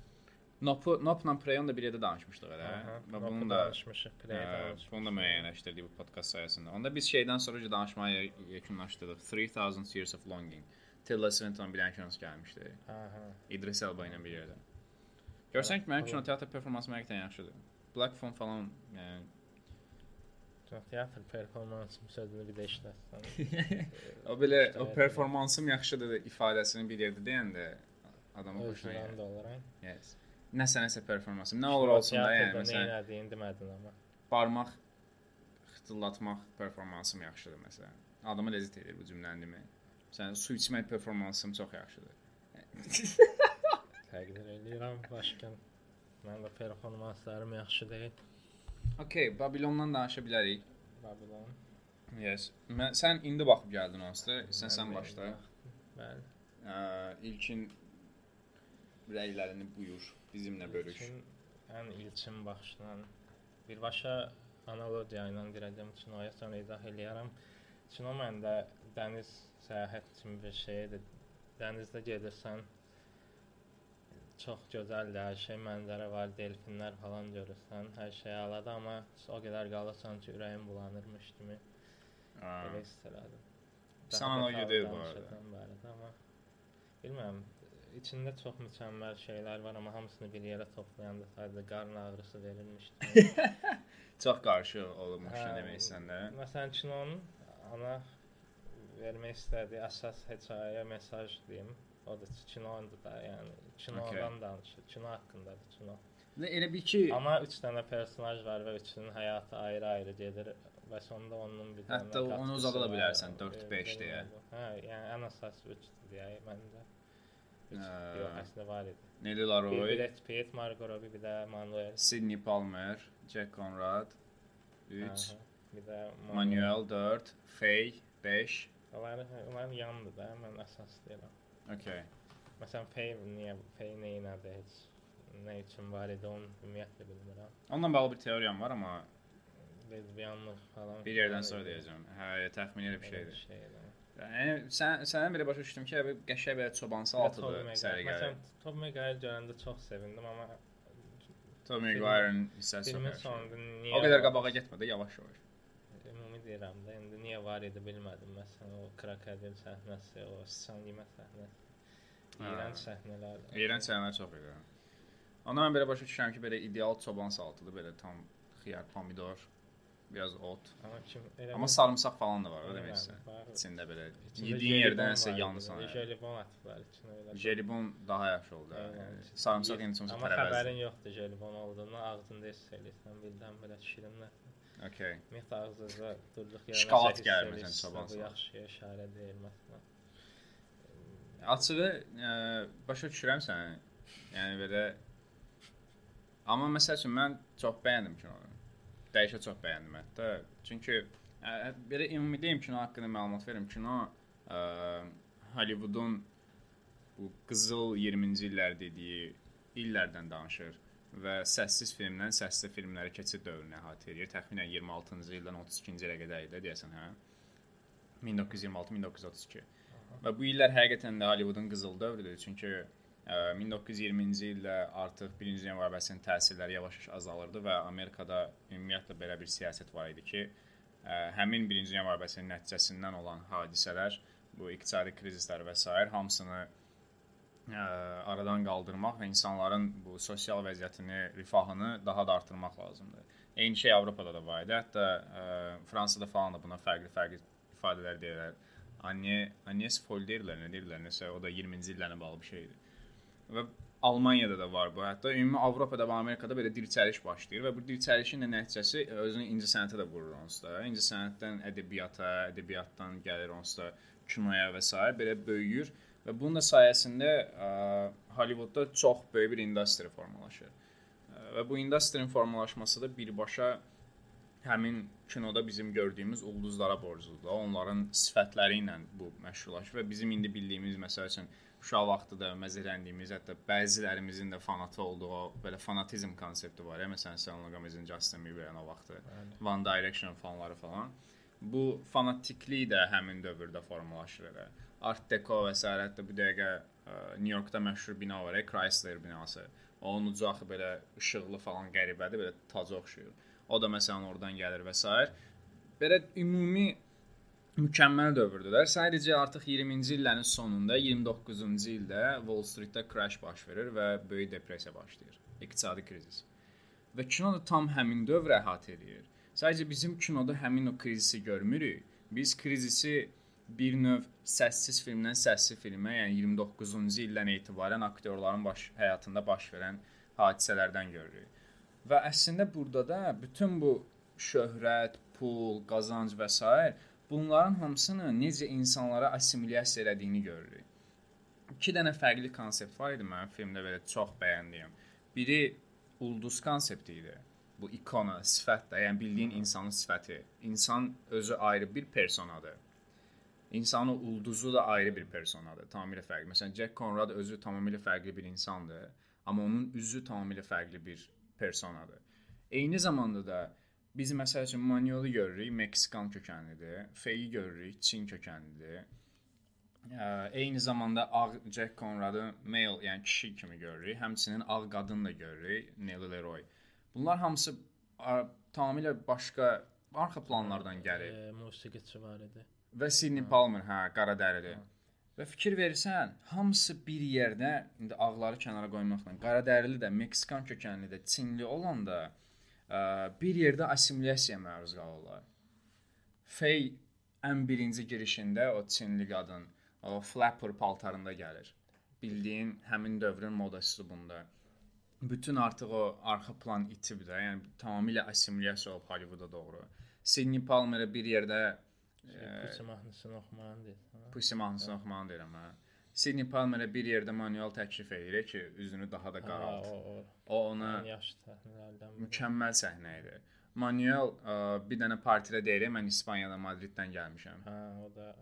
[SPEAKER 1] Nopu, Nopla Prey-on da bir yerdə danışmışdıq elə. Və bunun da
[SPEAKER 2] danışmışıq, Prey
[SPEAKER 1] Ə,
[SPEAKER 2] danışmışıq.
[SPEAKER 1] bunu da müəyyənləşdirdik bu podkast sayəsində. Onda biz şeydən sonra danışmaya yekunlaşdırdıq. 3000 Years of Longing. Tilda Swinton bir dənə gəlmişdi.
[SPEAKER 2] Aha.
[SPEAKER 1] İdris Elba ilə bir yerdə. Görsən ki, mənim
[SPEAKER 2] Tamam.
[SPEAKER 1] kinoteatr performansım həqiqətən yaxşıdır. Black Phone falan, yəni
[SPEAKER 2] Teatr performansım sözünü bir də işlətsən.
[SPEAKER 1] o belə o performansım yaxşıdır ifadəsini bir yerdə deyəndə adama xoşuna gəlir. Yes. Nəsə nəsə performansım. Nə olur olsun da, yəni məsələn
[SPEAKER 2] Məsələn, demədin amma.
[SPEAKER 1] barmaq xıtıllatmaq performansım yaxşıdır məsələn. Adama ləzzət edir bu cümləni demək. Məsələn, su içmək performansım çox yaxşıdır.
[SPEAKER 2] Təqdir edirəm başqa. Mən də performanslarım yaxşı deyil.
[SPEAKER 1] Okay, Babilondan danışa bilərik.
[SPEAKER 2] Babylon.
[SPEAKER 1] Yes. Mən, sən indi baxıb gəldin onsuz. Sən sən başla.
[SPEAKER 2] Bəli.
[SPEAKER 1] İlkin rəylərini buyur, bizimlə bölüş.
[SPEAKER 2] İlkin, ən ilkin baxışla birbaşa analogiya ilə girəcəm kinoya, sonra izah eləyərəm. Kino məndə dəniz səyahət kimi bir şeydir. Dənizdə gedirsən, çox gözəldir, hər şey mənzərə var, delfinlər falan görürsən, hər şey əladır, amma o qədər qalırsan ki, ürəyin bulanırmış kimi
[SPEAKER 1] Ə,
[SPEAKER 2] elə hiss elədim.
[SPEAKER 1] Sən ona gedir bu arada.
[SPEAKER 2] Barədə, amma bilmirəm, içində çox mükəmməl şeylər var, amma hamısını bir yerə toplayanda sadəcə qarın ağrısı verilmiş kimi.
[SPEAKER 1] Çox qarşı olmuş
[SPEAKER 2] Hə,
[SPEAKER 1] demək istəndə.
[SPEAKER 2] Məsələn, kinonun ana vermək istədiyi əsas hekayə, mesaj deyim, odur ki, kinodur da, yəni kinodan
[SPEAKER 1] Okay.
[SPEAKER 2] danışır, kino haqqındadır kino.
[SPEAKER 1] Və elə bir ki,
[SPEAKER 2] Amma 3 dənə personaj var və üçünün həyatı ayrı-ayrı gedir və sonda onun bir dənə
[SPEAKER 1] Hətta onu uzada da bilərsən,
[SPEAKER 2] Ee,
[SPEAKER 1] 4-5 deyə.
[SPEAKER 2] Hə, yəni ən əsas 3-dür deyə məncə. 3 yox, əslində var idi.
[SPEAKER 1] Nelly
[SPEAKER 2] Bir
[SPEAKER 1] Laroy,
[SPEAKER 2] Brad Pitt, Margot Robbie, bir də Manuel.
[SPEAKER 1] Sydney Palmer, Jack Conrad 3,
[SPEAKER 2] Hə, Bir də
[SPEAKER 1] Manuel 4, Faye 5.
[SPEAKER 2] Onlar, onlar yandı da, mən əsas deyirəm.
[SPEAKER 1] Okay.
[SPEAKER 2] Məsələn, Faye niyə, Faye nə elədi heç, nə üçün var idi, onu ümumiyyətlə bilmirəm.
[SPEAKER 1] Onunla bağlı bir teoriyam var, amma
[SPEAKER 2] Lezbiyanlıq falan.
[SPEAKER 1] bir yerdən sonra
[SPEAKER 2] idi.
[SPEAKER 1] deyəcəm. Hə, təxmini bir şeydir.
[SPEAKER 2] şeydir.
[SPEAKER 1] Yəni sən səndən belə başa düşdüm ki, abi qəşəng belə altıdır
[SPEAKER 2] Maguire-
[SPEAKER 1] sərgəli.
[SPEAKER 2] Məsələn, Tobey Maguire görəndə çox sevindim, amma
[SPEAKER 1] Tom Maguire'ın hissəsi
[SPEAKER 2] niyə
[SPEAKER 1] O qədər qabağa getmədi, yavaş-yavaş.
[SPEAKER 2] Ümumi deyirəm də, indi niyə var idi bilmədim. Məsələn, o krokodil səhnəsi, o sıçan yemə səhnəsi.
[SPEAKER 1] Hə.
[SPEAKER 2] İyrənc səhnələr.
[SPEAKER 1] İyrənc səhnələr çox idi. Onda mən belə başa düşürəm ki, belə ideal çoban salatıdır, belə tam xiyar, pomidor, biraz ot.
[SPEAKER 2] Amma kim elə
[SPEAKER 1] Amma sarımsaq falan da var, o demək istəyirəm. İçində belə yediyin yerdən nəsə yanırsan. yəni.
[SPEAKER 2] Jelibon atıblar içinə elə.
[SPEAKER 1] Jelibon daha yaxşı oldu. Yəni. Sarımsaq çox
[SPEAKER 2] Amma
[SPEAKER 1] tərəvəz.
[SPEAKER 2] xəbərin yoxdur jelibon olduğunu, ağzında hiss eləyirsən, birdən belə şirinlər.
[SPEAKER 1] Okay.
[SPEAKER 2] Ümumiyyətlə ağzınızda durduq yerə
[SPEAKER 1] Şokolad gəlir məsələn, çoban
[SPEAKER 2] Bu yaxşıya işarə deyil məsələn.
[SPEAKER 1] Açığı ə, başa düşürəm səni. Yəni belə Amma məsəl üçün mən çox bəyəndim kinonu. Dəyişə çox bəyəndim hətta. Çünki ə, belə ümumi deyim kino haqqında məlumat verim. Kino ə, Hollywoodun bu qızıl 20-ci illər dediyi illərdən danışır və səssiz filmdən səsli filmlərə keçid dövrünü əhatə edir. Təxminən 26-cı ildən 32-ci ilə qədər idi deyəsən, hə? 1926-1932. Və bu illər həqiqətən də Hollywoodun qızıl dövrüdür. Çünki 1920-ci ildə artıq 1-ci Dünya müharibəsinin təsirləri yavaş-yavaş azalırdı və Amerikada ümumiyyətlə belə bir siyasət var idi ki, ə, həmin 1-ci Dünya müharibəsinin nəticəsindən olan hadisələr, bu iqtisadi krizislər və s. hamısını ə, aradan qaldırmaq və insanların bu sosial vəziyyətini, rifahını daha da artırmaq lazımdır. Eyni şey Avropada da var idi. Hətta ə, Fransada falan da buna fərqli-fərqli ifadələr deyirlər. Anne, Agnes Foll deyirlər, nə deyirlər, nəsə o da 20-ci illərlə bağlı bir şeydir. Və Almaniyada da var bu. Hətta ümumi Avropada və Amerikada belə dirçəliş başlayır və bu dirçəlişin də nəticəsi özünü incəsənətə də vurur onsuz da. İncəsənətdən ədəbiyyata, ədəbiyyatdan gəlir onsuz da kinoya və s. belə böyüyür və bunun da sayəsində ə, Hollywoodda çox böyük bir industri formalaşır. Və bu industrinin formalaşması da birbaşa həmin kinoda bizim gördüyümüz ulduzlara borcludur. Onların sifətləri ilə bu məşhurlaşır və bizim indi bildiyimiz məsəl üçün uşaq vaxtı da məzələndiyimiz, hətta bəzilərimizin də fanatı olduğu belə fanatizm konsepti var ya, məsələn Selena Gomezin Justin Bieber'in o vaxtı One Direction fanları falan. Bu fanatiklik də həmin dövrdə formalaşır elə. Art Deco və s. hətta bu dəqiqə ə, New Yorkda məşhur bina var, Chrysler binası. Onun ucu axı belə işıqlı falan qəribədir, belə taca oxşuyur. O da məsələn oradan gəlir və s. Belə ümumi mükəmməl dövrdülər. Sadəcə artıq 20-ci illərin sonunda, 29-cu ildə Wall Street-də crash baş verir və böyük depressiya başlayır. İqtisadi krizis. Və kino da tam həmin dövrə əhatə edir. Sadəcə bizim kinoda həmin o krizisi görmürük. Biz krizisi bir növ səssiz filmdən səssiz filmə, yəni 29-cu ildən etibarən aktyorların baş həyatında baş verən hadisələrdən görürük. Və əslində burada da bütün bu şöhrət, pul, qazanc və s. bunların hamısını necə insanlara assimilyasiya elədiyini görürük. İki dənə fərqli konsept var idi mənim filmdə belə çox bəyəndiyim. Biri ulduz konsepti idi. bu ikona, sifət də, yəni bildiyin insanın sifəti. İnsan özü ayrı bir personadır. İnsanın ulduzu da ayrı bir personadır, tamamilə fərqli. Məsələn, Jack Conrad özü tamamilə fərqli bir insandır, amma onun üzü tamamilə fərqli bir personadır. Eyni zamanda da biz məsəl üçün Manuel'ı görürük, Meksikan kökənlidir. Feyi görürük, Çin kökənlidir. Eyni zamanda ağ Jack Conrad'ı male, yəni kişi kimi görürük. Həmçinin ağ qadın da görürük, Nelly Leroy. Bunlar hamısı tamamilə başqa arxa planlardan gəlir.
[SPEAKER 2] E, musiqiçi var idi.
[SPEAKER 1] Və Sidney Palmer, hə, qara dəridir. Və fikir versən, hamısı bir yerdə, indi ağları kənara qoymaqla, qara dərili də, Meksikan kökənli də, Çinli olanda ə, bir yerdə assimilyasiyaya məruz qalırlar. Fey ən birinci girişində o Çinli qadın o flapper paltarında gəlir. Bildiyin həmin dövrün moda üslubunda. Bütün artıq o arxa plan itib də, yəni tamamilə assimilyasiya olub Hollivooda doğru. Sidney Palmerə bir yerdə
[SPEAKER 2] Pussy mahnısını oxumağı deyir.
[SPEAKER 1] Pussy mahnısını oxumağı deyirəm hə. Sidney Palmerə bir yerdə manual təklif edir ki, üzünü daha da qaralt.
[SPEAKER 2] O, o,
[SPEAKER 1] o ona
[SPEAKER 2] yaxşı səhnələrdən biri.
[SPEAKER 1] Mükəmməl səhnə idi. Manuel ə, bir dənə partidə deyir, mən İspaniyadan, Madriddən gəlmişəm.
[SPEAKER 2] Hə, o da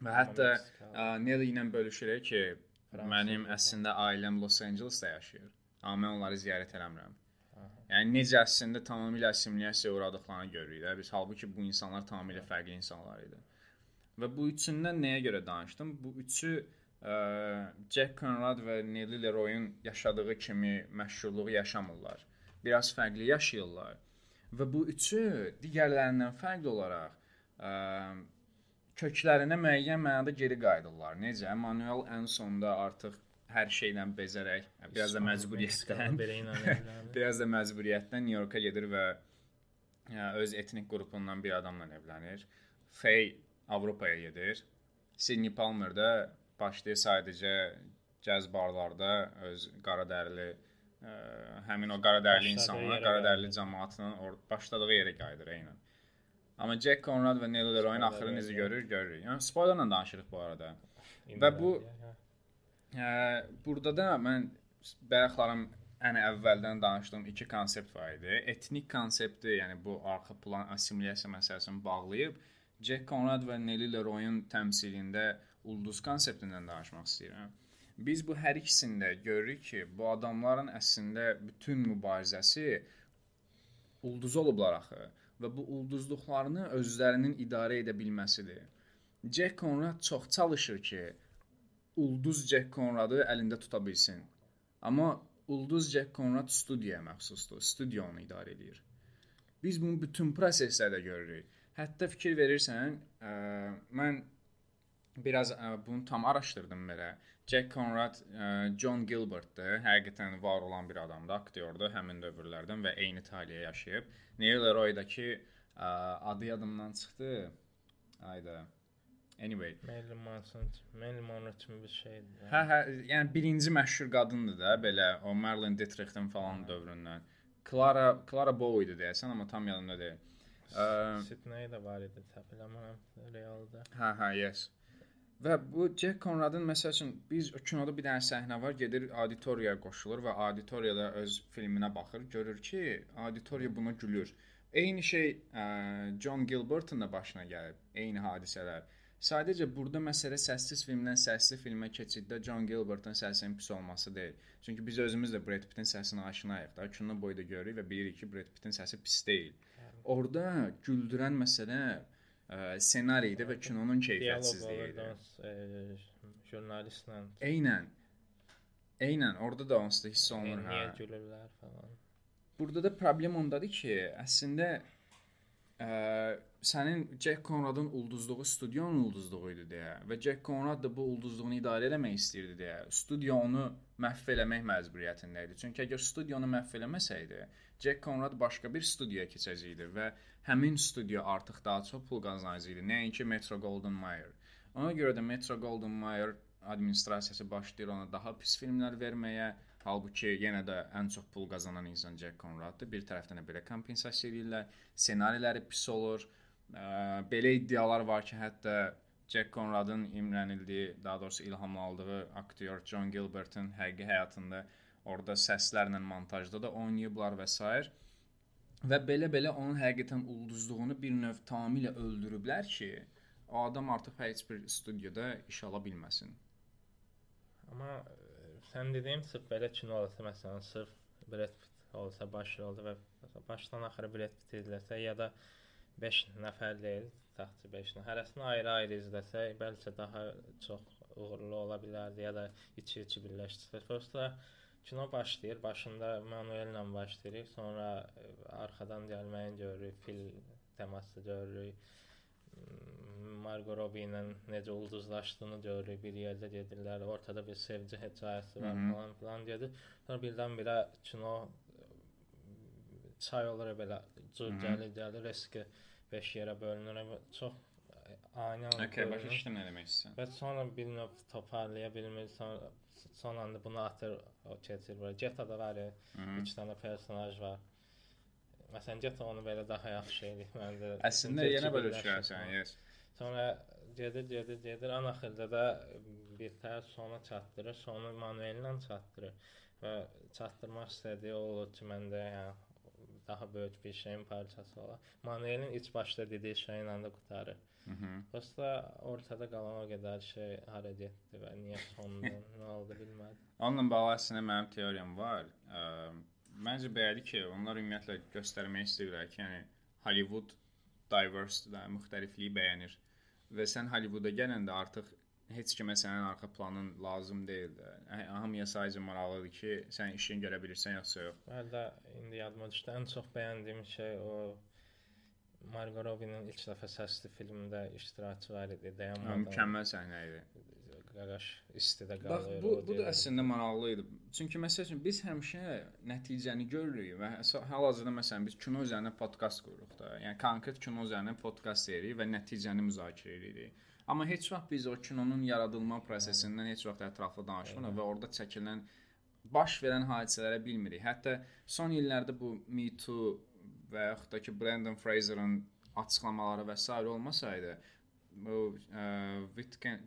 [SPEAKER 1] və hətta ə, Nelly ilə bölüşür ki, Fransız mənim əslində ailəm Los Angelesdə yaşayır. Amma mən onları ziyarət eləmirəm. Yəni necə əslində tamamilə assimilyasiyaya uğradıqlarını görürük də. Biz halbuki bu insanlar tamamilə fərqli insanlar idi. Və bu üçündən nəyə görə danışdım? Bu üçü Jack Conrad və Nelly Leroy'un yaşadığı kimi məşhurluğu yaşamırlar. Biraz fərqli yaşayırlar. Və bu üçü digərlərindən fərqli olaraq ə, köklərinə müəyyən mənada geri qayıdırlar. Necə? Manuel ən sonda artıq hər şeylə bezərək, biraz da məcburiyyətdən, biraz da məcburiyyətdən New Yorka gedir və ə, öz etnik qrupundan bir adamla evlənir. Faye Avropaya gedir. Sidney Palmer da başlayır sadəcə cəz barlarda öz qara dərili ə, həmin o qara dərili insanlar, qara dərili cəmaatının başladığı yerə qayıdır eynən. Amma Jack Conrad və Nelly Leroy'un axırı necə görür, görürük. Yəni spoilerla danışırıq bu arada. Və bu Hə, burada da mən bayaqlarım ən əvvəldən danışdığım iki konsept var idi. Etnik konsepti, yəni bu arxa plan assimilyasiya məsələsini bağlayıb Jack Conrad və Nelly Leroy'un təmsilində ulduz konseptindən danışmaq istəyirəm. Biz bu hər ikisində görürük ki, bu adamların əslində bütün mübarizəsi ulduz olublar axı və bu ulduzluqlarını özlərinin idarə edə bilməsidir. Jack Conrad çox çalışır ki, Ulduz Jack Conradı əlində tuta bilsin. Amma Ulduz Jack Conrad studiyaya məxsusdur. Studiya onu idarə edir. Biz bunu bütün proseslərdə görürük. Hətta fikir verirsən, ə, mən biraz ə, bunu tam araşdırdım belə. Jack Conrad ə, John Gilbertdir. Həqiqətən var olan bir adamdır, aktyordur həmin dövrlərdən və eyni taliyyə yaşayıb. Neil Leroy-dakı adı yadımdan çıxdı. Ayda. Anyway.
[SPEAKER 2] Marilyn Manson, Marilyn Monroe kimi bir şeydir.
[SPEAKER 1] Hə, hə, yəni birinci məşhur qadındır da, belə o Marilyn Dietrich'in falan dövründən. Clara Clara Bow idi deyəsən, amma tam yadımda deyil.
[SPEAKER 2] Sydney də var idi, təpələməm realda.
[SPEAKER 1] Hə, hə, yes. Və bu Jack Conrad'ın məsəl üçün biz kinoda bir dənə səhnə var, gedir auditoriyaya qoşulur və auditoriyada öz filminə baxır, görür ki, auditoriya buna gülür. Eyni şey ə, John Gilbert'ın da başına gəlib, eyni hadisələr. Sadəcə burada məsələ səssiz filmdən səsli filmə keçiddə John Gilbertın səsinin pis olması deyil. Çünki biz özümüz də Brad Pittin səsinə aşinayıq da. Kino boyda görürük və bilirik ki, Brad Pittin səsi pis deyil. Orda güldürən məsələ ssenari idi və kinonun keyfiyyətsizliyi
[SPEAKER 2] idi. Jurnalistlə.
[SPEAKER 1] Eynən. Eynən, orada da onsuz da hiss olunur,
[SPEAKER 2] hə. Niyə gülürlər falan.
[SPEAKER 1] Burada da problem ondadır ki, əslində ə, sənin Jack Conrad'ın ulduzluğu studionun ulduzluğu idi deyə və Jack Conrad da bu ulduzluğunu idarə etmək istirdi deyə studiyo onu məhv eləmək məcburiyyətində idi. Çünki əgər studionu məhv eləməsəydi, Jack Conrad başqa bir studiyaya keçəcəkdi və həmin studiya artıq daha çox pul qazanacaqdı, nəinki Metro Goldwyn Mayer. Ona görə də Metro Goldwyn Mayer administrasiyası başlayır ona daha pis filmlər verməyə, Halbuki yenə də ən çox pul qazanan insan Jack Conraddır. Bir tərəfdən də belə kompensasiya edirlər. Ssenariləri pis olur. Ə, belə iddialar var ki, hətta Jack Conradın imrənildiyi, daha doğrusu ilham aldığı aktyor John Gilbert'in həqiqi həyatında orada səslərlə montajda da oynayıblar və s. Və belə-belə onun həqiqətən ulduzluğunu bir növ tamamilə öldürüblər ki, o adam artıq heç bir studiyada iş ala bilməsin.
[SPEAKER 2] Amma sən dediyin sırf belə kino olsa, məsələn, sırf Brad Pitt olsa başrolda və başdan axıra Brad Pitt izləsə ya da 5 nəfər deyil, taxtçı 5 nəfər hərəsini ayrı-ayrı izləsə, bəlkə daha çox uğurlu ola bilərdi ya da iki-iki birləşdirsə. Prosta kino başlayır, başında Manuellə başlayır, sonra arxadan gəlməyini görürük, fil teması görürük. Margot Robbie ilə necə ulduzlaşdığını görürük. Bir yerdə gedirlər, ortada bir sevgi hekayəsi var falan filan gedir. Sonra birdən-birə kino çay olur belə cür gəlir, gəlir, riski 5 yerə bölünür. Çox ani anda.
[SPEAKER 1] Okay, başa düşdüm nə demək istəyirsən.
[SPEAKER 2] Və sonra bir növ toparlaya bilmir. Sonra son anda bunu atır, o keçir bura. GTA-da var ya, 3 dənə personaj var. Məsələn, GTA onu belə daha yaxşı edir məndə.
[SPEAKER 1] Əslində yenə belə düşünürsən, yes.
[SPEAKER 2] Sonra gedir, gedir, gedir. Ən axırda da bir tər sona çatdırır, sonu Manuellə çatdırır və çatdırmaq istədiyi olur ki, məndə yəni daha böyük bir şeyin parçası ola. Manuelin iç başda dediyi şeyin anda qutarır. Prosta ortada qalan o qədər şey hara getdi və niyə sonda nə oldu bilmədim.
[SPEAKER 1] Onunla bağlı əslində mənim teoriyam var. Ə, məncə belədir ki, onlar ümumiyyətlə göstərmək istəyirlər ki, yəni Hollywood diverse-dir, yəni müxtəlifliyi bəyənir. Və sən Hollywooda gələndə artıq heç kimə sənin arxa planın lazım deyil də. Hamıya sadəcə maraqlıdır ki, sən işini görə bilirsən yoxsa yox.
[SPEAKER 2] Hətta indi yadıma düşdü. Ən çox bəyəndiyim şey o Margot Robbie-nin ilk dəfə səsli filmdə iştirakçı var idi. Dayanmadan.
[SPEAKER 1] Mükəmməl səhnə idi.
[SPEAKER 2] Qaqaş istidə qalır.
[SPEAKER 1] Bax bu bu da əslində maraqlı idi. Çünki məsəl üçün biz həmişə nəticəni görürük və hal-hazırda məsələn biz kino üzərinə podkast qururuq da. Yəni konkret kino üzərinə podkast edirik və nəticəni müzakirə edirik. Amma heç vaxt biz o kinonun yaradılma prosesindən heç vaxt ətraflı danışmırıq və orada çəkilən baş verən hadisələri bilmirik. Hətta son illərdə bu Me Too və yaxud da ki Brandon Fraser'ın açıqlamaları və s. olmasaydı, bu Witken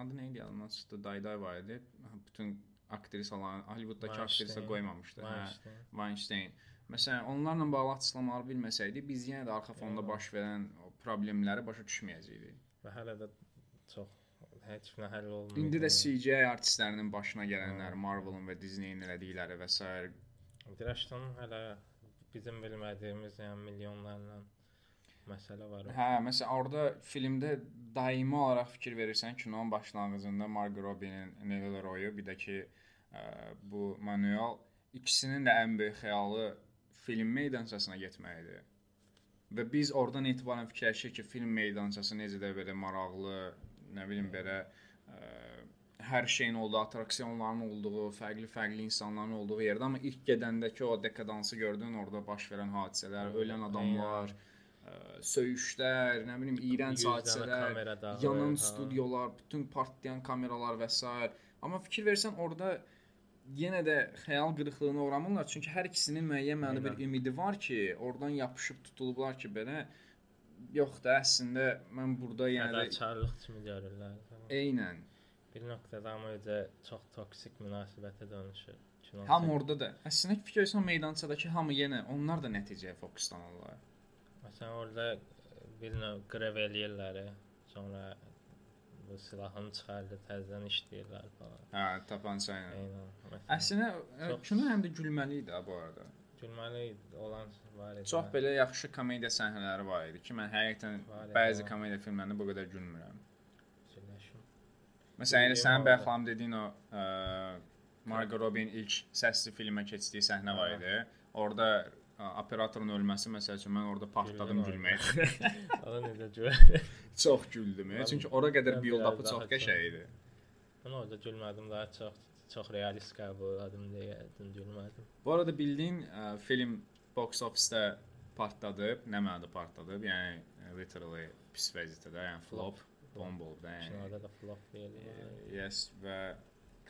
[SPEAKER 1] adı nə idi yadımdan çıxdı, Dayday var idi. Bütün aktrisaların Hollywooddakı aktrisa qoymamışdı. Hə, Weinstein. Məsələn, onlarla bağlı açıqlamaları bilməsəydi, biz yenə də arxa fonda baş verən problemləri başa düşməyəcəkdik.
[SPEAKER 2] Və hələ də çox heç nə həll olmur.
[SPEAKER 1] İndi də CGI artistlərinin başına gələnlər, Marvel-ın və Disney-in elədikləri və s.
[SPEAKER 2] Dirəşdən hələ bizim bilmədiyimiz yəni milyonlarla məsələ var.
[SPEAKER 1] Hə, məsələn, orada filmdə daimi olaraq fikir verirsən kinonun başlanğıcında Margot Robbie-nin Neville Roy-u, bir də ki ə, bu Manuel ikisinin də ən böyük xəyalı film meydançasına getməkdir. Və biz oradan etibarən fikirləşirik ki, film meydançası necə də belə maraqlı, nə bilim belə ə, hər şeyin olduğu, attraksiyonların olduğu, fərqli-fərqli insanların olduğu yerdə, amma ilk gedəndəki o dekadansı gördün, orada baş verən hadisələr, ölən adamlar, ə, söyüşlər, nə bilim iyrənc hadisələr, yanan studiolar, bütün partlayan kameralar və s. Amma fikir versən orada yenə də xəyal qırıqlığına uğramırlar, çünki hər ikisinin müəyyən mənada bir ümidi var ki, oradan yapışıb tutulublar ki, belə yox da əslində mən burada yəni
[SPEAKER 2] fədakarlıq kimi görürlər.
[SPEAKER 1] Eynən.
[SPEAKER 2] Bir nöqtədə amma özə çox toksik münasibətə dönüşür.
[SPEAKER 1] Hamı orada da. Əslində fikirləsən meydançadakı hamı yenə onlar da nəticəyə fokuslanırlar.
[SPEAKER 2] Məsələn orada bir növ qrev eləyirlər, sonra bu silahını çıxardı, təzədən işləyirlər falan.
[SPEAKER 1] Hə, tapança ilə.
[SPEAKER 2] Eynən.
[SPEAKER 1] Əslində kino həm də gülməli idi bu arada.
[SPEAKER 2] Gülməli olan var idi.
[SPEAKER 1] Çox belə yaxşı komediya səhnələri var idi ki, mən həqiqətən bəzi komediya filmlərində bu qədər gülmürəm. Məsələn, sənin bayaqlam dediyin o ə, Margot Robbie-in ilk səsli filmə keçdiyi səhnə var idi. Orda operatorun ölməsi məsəl üçün mən orada partladım gülməyə.
[SPEAKER 2] Ana necə gül.
[SPEAKER 1] çox güldüm. Çünki ora qədər build-up'ı çox qəşəng idi.
[SPEAKER 2] Mən orada gülmədim daha çox çox realist qəbul elədim deyə gülmədim.
[SPEAKER 1] Bu arada bildiyin ə, film box office-də partladıb, nə mənada partladıb? Yəni literally pis vəziyyətdə, yəni flop, bomb olub da, yəni.
[SPEAKER 2] Kinoda da flop deyilir.
[SPEAKER 1] Yes və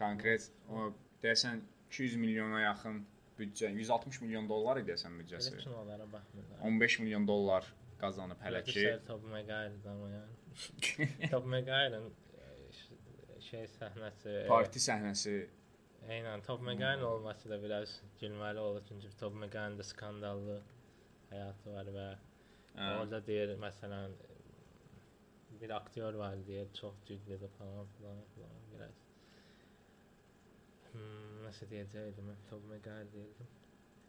[SPEAKER 1] konkret o deyəsən 200 milyona yaxın büdcə, 160 milyon dollar idi deyəsən büdcəsi.
[SPEAKER 2] Elə kinolara baxmırlar.
[SPEAKER 1] 15 milyon dollar qazanıb hələ ki.
[SPEAKER 2] Top Megair'dan o yəni. Top Megair'ın şey səhnəsi,
[SPEAKER 1] parti səhnəsi.
[SPEAKER 2] Eynən Top Megan olması da biraz gülməli olur çünki Top Megan da skandallı həyatı var və
[SPEAKER 1] Hə.
[SPEAKER 2] orada deyir məsələn bir aktyor var deyir çox ciddidir falan filan filan biraz. Hmm, nəsə deyəcəydim, Tob Maguire deyirdim.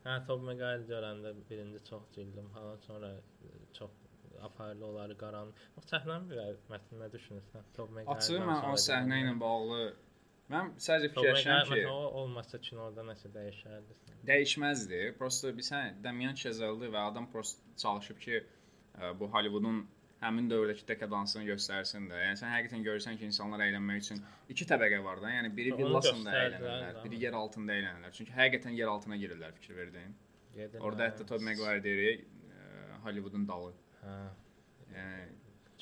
[SPEAKER 2] Hə, Tob Maguire görəndə birinci çox cildim falan, sonra e, çox apardı onları qaran. O səhnəni bir mətn nə düşünürsən? Tob Maguire.
[SPEAKER 1] Açığı mən o səhnə ilə bağlı mən sadəcə fikirləşirəm ki,
[SPEAKER 2] o olmasa kinoda nəsə dəyişərdi.
[SPEAKER 1] dəyişməzdi. Prosta bilsən, Damian Chazelle və adam prosta çalışıb ki, ə, bu Hollywoodun həmin dövrdəki dekadansını göstərsin də. Yəni sən həqiqətən görürsən ki, insanlar əylənmək üçün iki təbəqə var da. Yəni biri villasında əylənirlər, biri yer altında əylənirlər. Çünki həqiqətən yer altına girirlər fikir verdin.
[SPEAKER 2] Gedin,
[SPEAKER 1] Orada
[SPEAKER 2] hə,
[SPEAKER 1] hətta Tobey Maguire deyir, Hollywoodun dalı.
[SPEAKER 2] Hə,
[SPEAKER 1] Yəni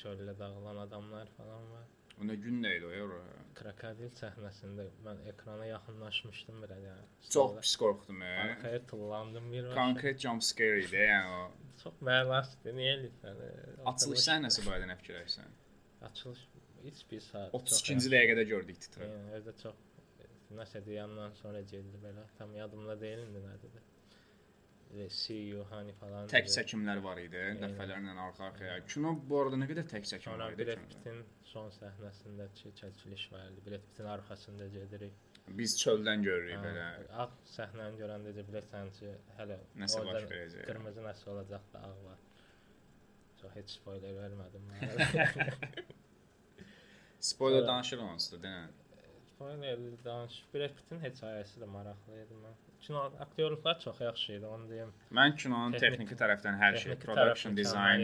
[SPEAKER 2] çöldə dağılan adamlar falan var.
[SPEAKER 1] o nə gün idi o.
[SPEAKER 2] Krokodil səhnəsində mən ekrana yaxınlaşmışdım biraz yəni.
[SPEAKER 1] Çox pis qorxdum. ə.
[SPEAKER 2] Arkaya tullandım bir vaxt.
[SPEAKER 1] Konkret jump scare idi, yəni o.
[SPEAKER 2] Çox məlasdır. Niyə eləyirsən?
[SPEAKER 1] Açılış səhnəsi barədə nə fikirləşirsən?
[SPEAKER 2] Açılış heç bir saat.
[SPEAKER 1] 32-ci dəqiqədə gördük titri.
[SPEAKER 2] Yəni özü çox nəsə deyəndən sonra gəldi belə. Tam yadımda deyil indi nədir. You hani falan.
[SPEAKER 1] Tək çəkimlər var idi, dəfələrlə arxa-arxaya. Kino bu arada nə qədər tək çəkim var idi.
[SPEAKER 2] Brad? Pitt'in son səhnəsindəki çəkiliş var idi. Brad Pitt'in arxasında gedirik.
[SPEAKER 1] Biz çöldən görürük belə.
[SPEAKER 2] Ağ səhnəni görəndə də bilirsən ki, hələ
[SPEAKER 1] Nəsə baş verəcək.
[SPEAKER 2] Qırmızı nəsə olacaq da ağ var. Çox heç spoiler vermədim.
[SPEAKER 1] Spoiler danışırıq onsuz da, denən.
[SPEAKER 2] spoiler danış. Brad Pitt'in hekayəsi də maraqlı idi mən. Kino aktyorluqlar çox yaxşı idi, onu deyim.
[SPEAKER 1] Mən kinonun
[SPEAKER 2] Texnik-
[SPEAKER 1] texniki tərəfdən hər şey,
[SPEAKER 2] Texniki
[SPEAKER 1] production
[SPEAKER 2] tərəfi
[SPEAKER 1] design,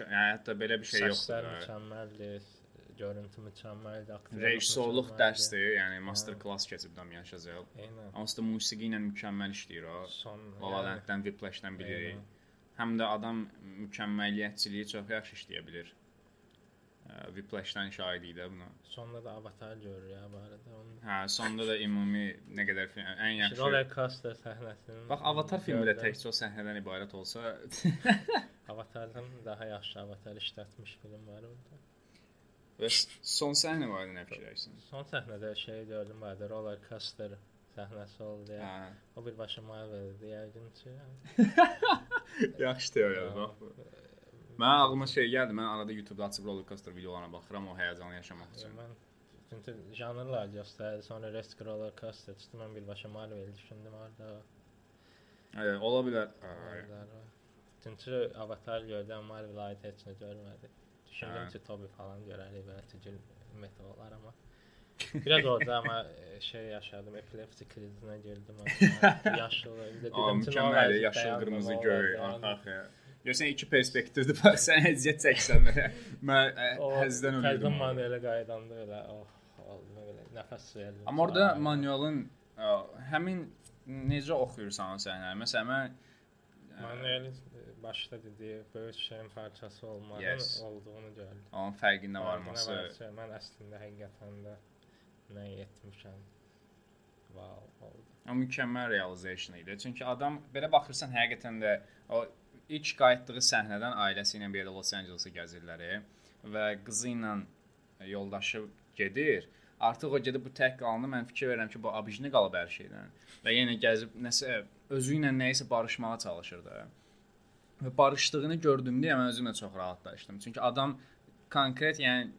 [SPEAKER 1] yəni hətta belə bir şey
[SPEAKER 2] Səslər
[SPEAKER 1] yoxdur. da.
[SPEAKER 2] mükəmməldir, görüntü mükəmməldir, aktyorluq
[SPEAKER 1] Rejissorluq dərsdir, yəni master class keçib Damian Chazelle. Onsuz da musiqi ilə mükəmməl işləyir o. La La Land-dən, Whiplash-dən bilirik.
[SPEAKER 2] Eynən.
[SPEAKER 1] Həm də adam mükəmməliyyətçiliyi çox yaxşı işləyə bilir. Ə, Whiplash-dan şahidik də buna.
[SPEAKER 2] Sonda da Avatar görür ya bu arada. Onun
[SPEAKER 1] Hə, sonda da ümumi nə qədər film, ən yaxşı.
[SPEAKER 2] Roller coaster səhnəsinin.
[SPEAKER 1] Bax Avatar filmi də
[SPEAKER 2] gördüm.
[SPEAKER 1] təkcə o səhnədən ibarət olsa,
[SPEAKER 2] Avatardan daha yaxşı Avatar işlətmiş film var orada.
[SPEAKER 1] və s- son səhnə var idi nə fikirləşirsən?
[SPEAKER 2] Son səhnədə şey gördüm vardı, roller coaster səhnəsi oldu ya.
[SPEAKER 1] Hə.
[SPEAKER 2] O birbaşa Marvel idi yəqin ki.
[SPEAKER 1] Yaxşı teoriyadır bax bu. Mən ağlıma şey gəldi, mən arada YouTube-da açıb roller coaster videolarına baxıram o həyəcanı yaşamaq üçün.
[SPEAKER 2] Mən çünki janrlar göstərdi, sonra Rest roller coaster çıxdı, mən birbaşa Marvel düşündüm orada.
[SPEAKER 1] Hə, ola bilər. Ay.
[SPEAKER 2] Çünki Avatar gördüm, Marvel aid heç nə görmədi. Düşündüm ki, Toby falan görərik belə tücül meteorlar amma Biraz orada amma e, şey yaşadım, epilepsi krizinə girdim. Yaşlı, bir
[SPEAKER 1] Aa,
[SPEAKER 2] dedim ki,
[SPEAKER 1] yaşıl,
[SPEAKER 2] dayandım,
[SPEAKER 1] qırmızı,
[SPEAKER 2] o
[SPEAKER 1] göy,
[SPEAKER 2] dayandım.
[SPEAKER 1] arxa-arxaya. Görsən iki perspektivdir, bax sən əziyyət çəksən belə. Mən həzdən ölürdüm. orada.
[SPEAKER 2] manuelə qaydanda elə oh, oldu belə nəfəs verdim.
[SPEAKER 1] Amma orada manualın həmin necə oxuyursan o səhnəni. Məsələn mən
[SPEAKER 2] e, başda dediyi böyük şeyin parçası olmağın
[SPEAKER 1] Yes.
[SPEAKER 2] olduğunu gördüm.
[SPEAKER 1] onun fərqində
[SPEAKER 2] Fərqinə
[SPEAKER 1] varması
[SPEAKER 2] varsa, Mən əslində həqiqətən də nə etmişəm. Wow, oldu.
[SPEAKER 1] o mükəmməl realization idi. Çünki adam belə baxırsan həqiqətən də o ilk qayıtdığı səhnədən ailəsi ilə belə Los Angeles-ı gəzirlər e, və qızı ilə yoldaşı gedir. Artıq o gedib bu tək qalanda mən fikir verirəm ki, bu abijini qalıb hər şeydən. Və yenə gəzib nəsə özü ilə nəyisə barışmağa çalışır da. Və barışdığını gördüyümdə mən özümlə çox rahatlaşdım. Çünki adam konkret, yəni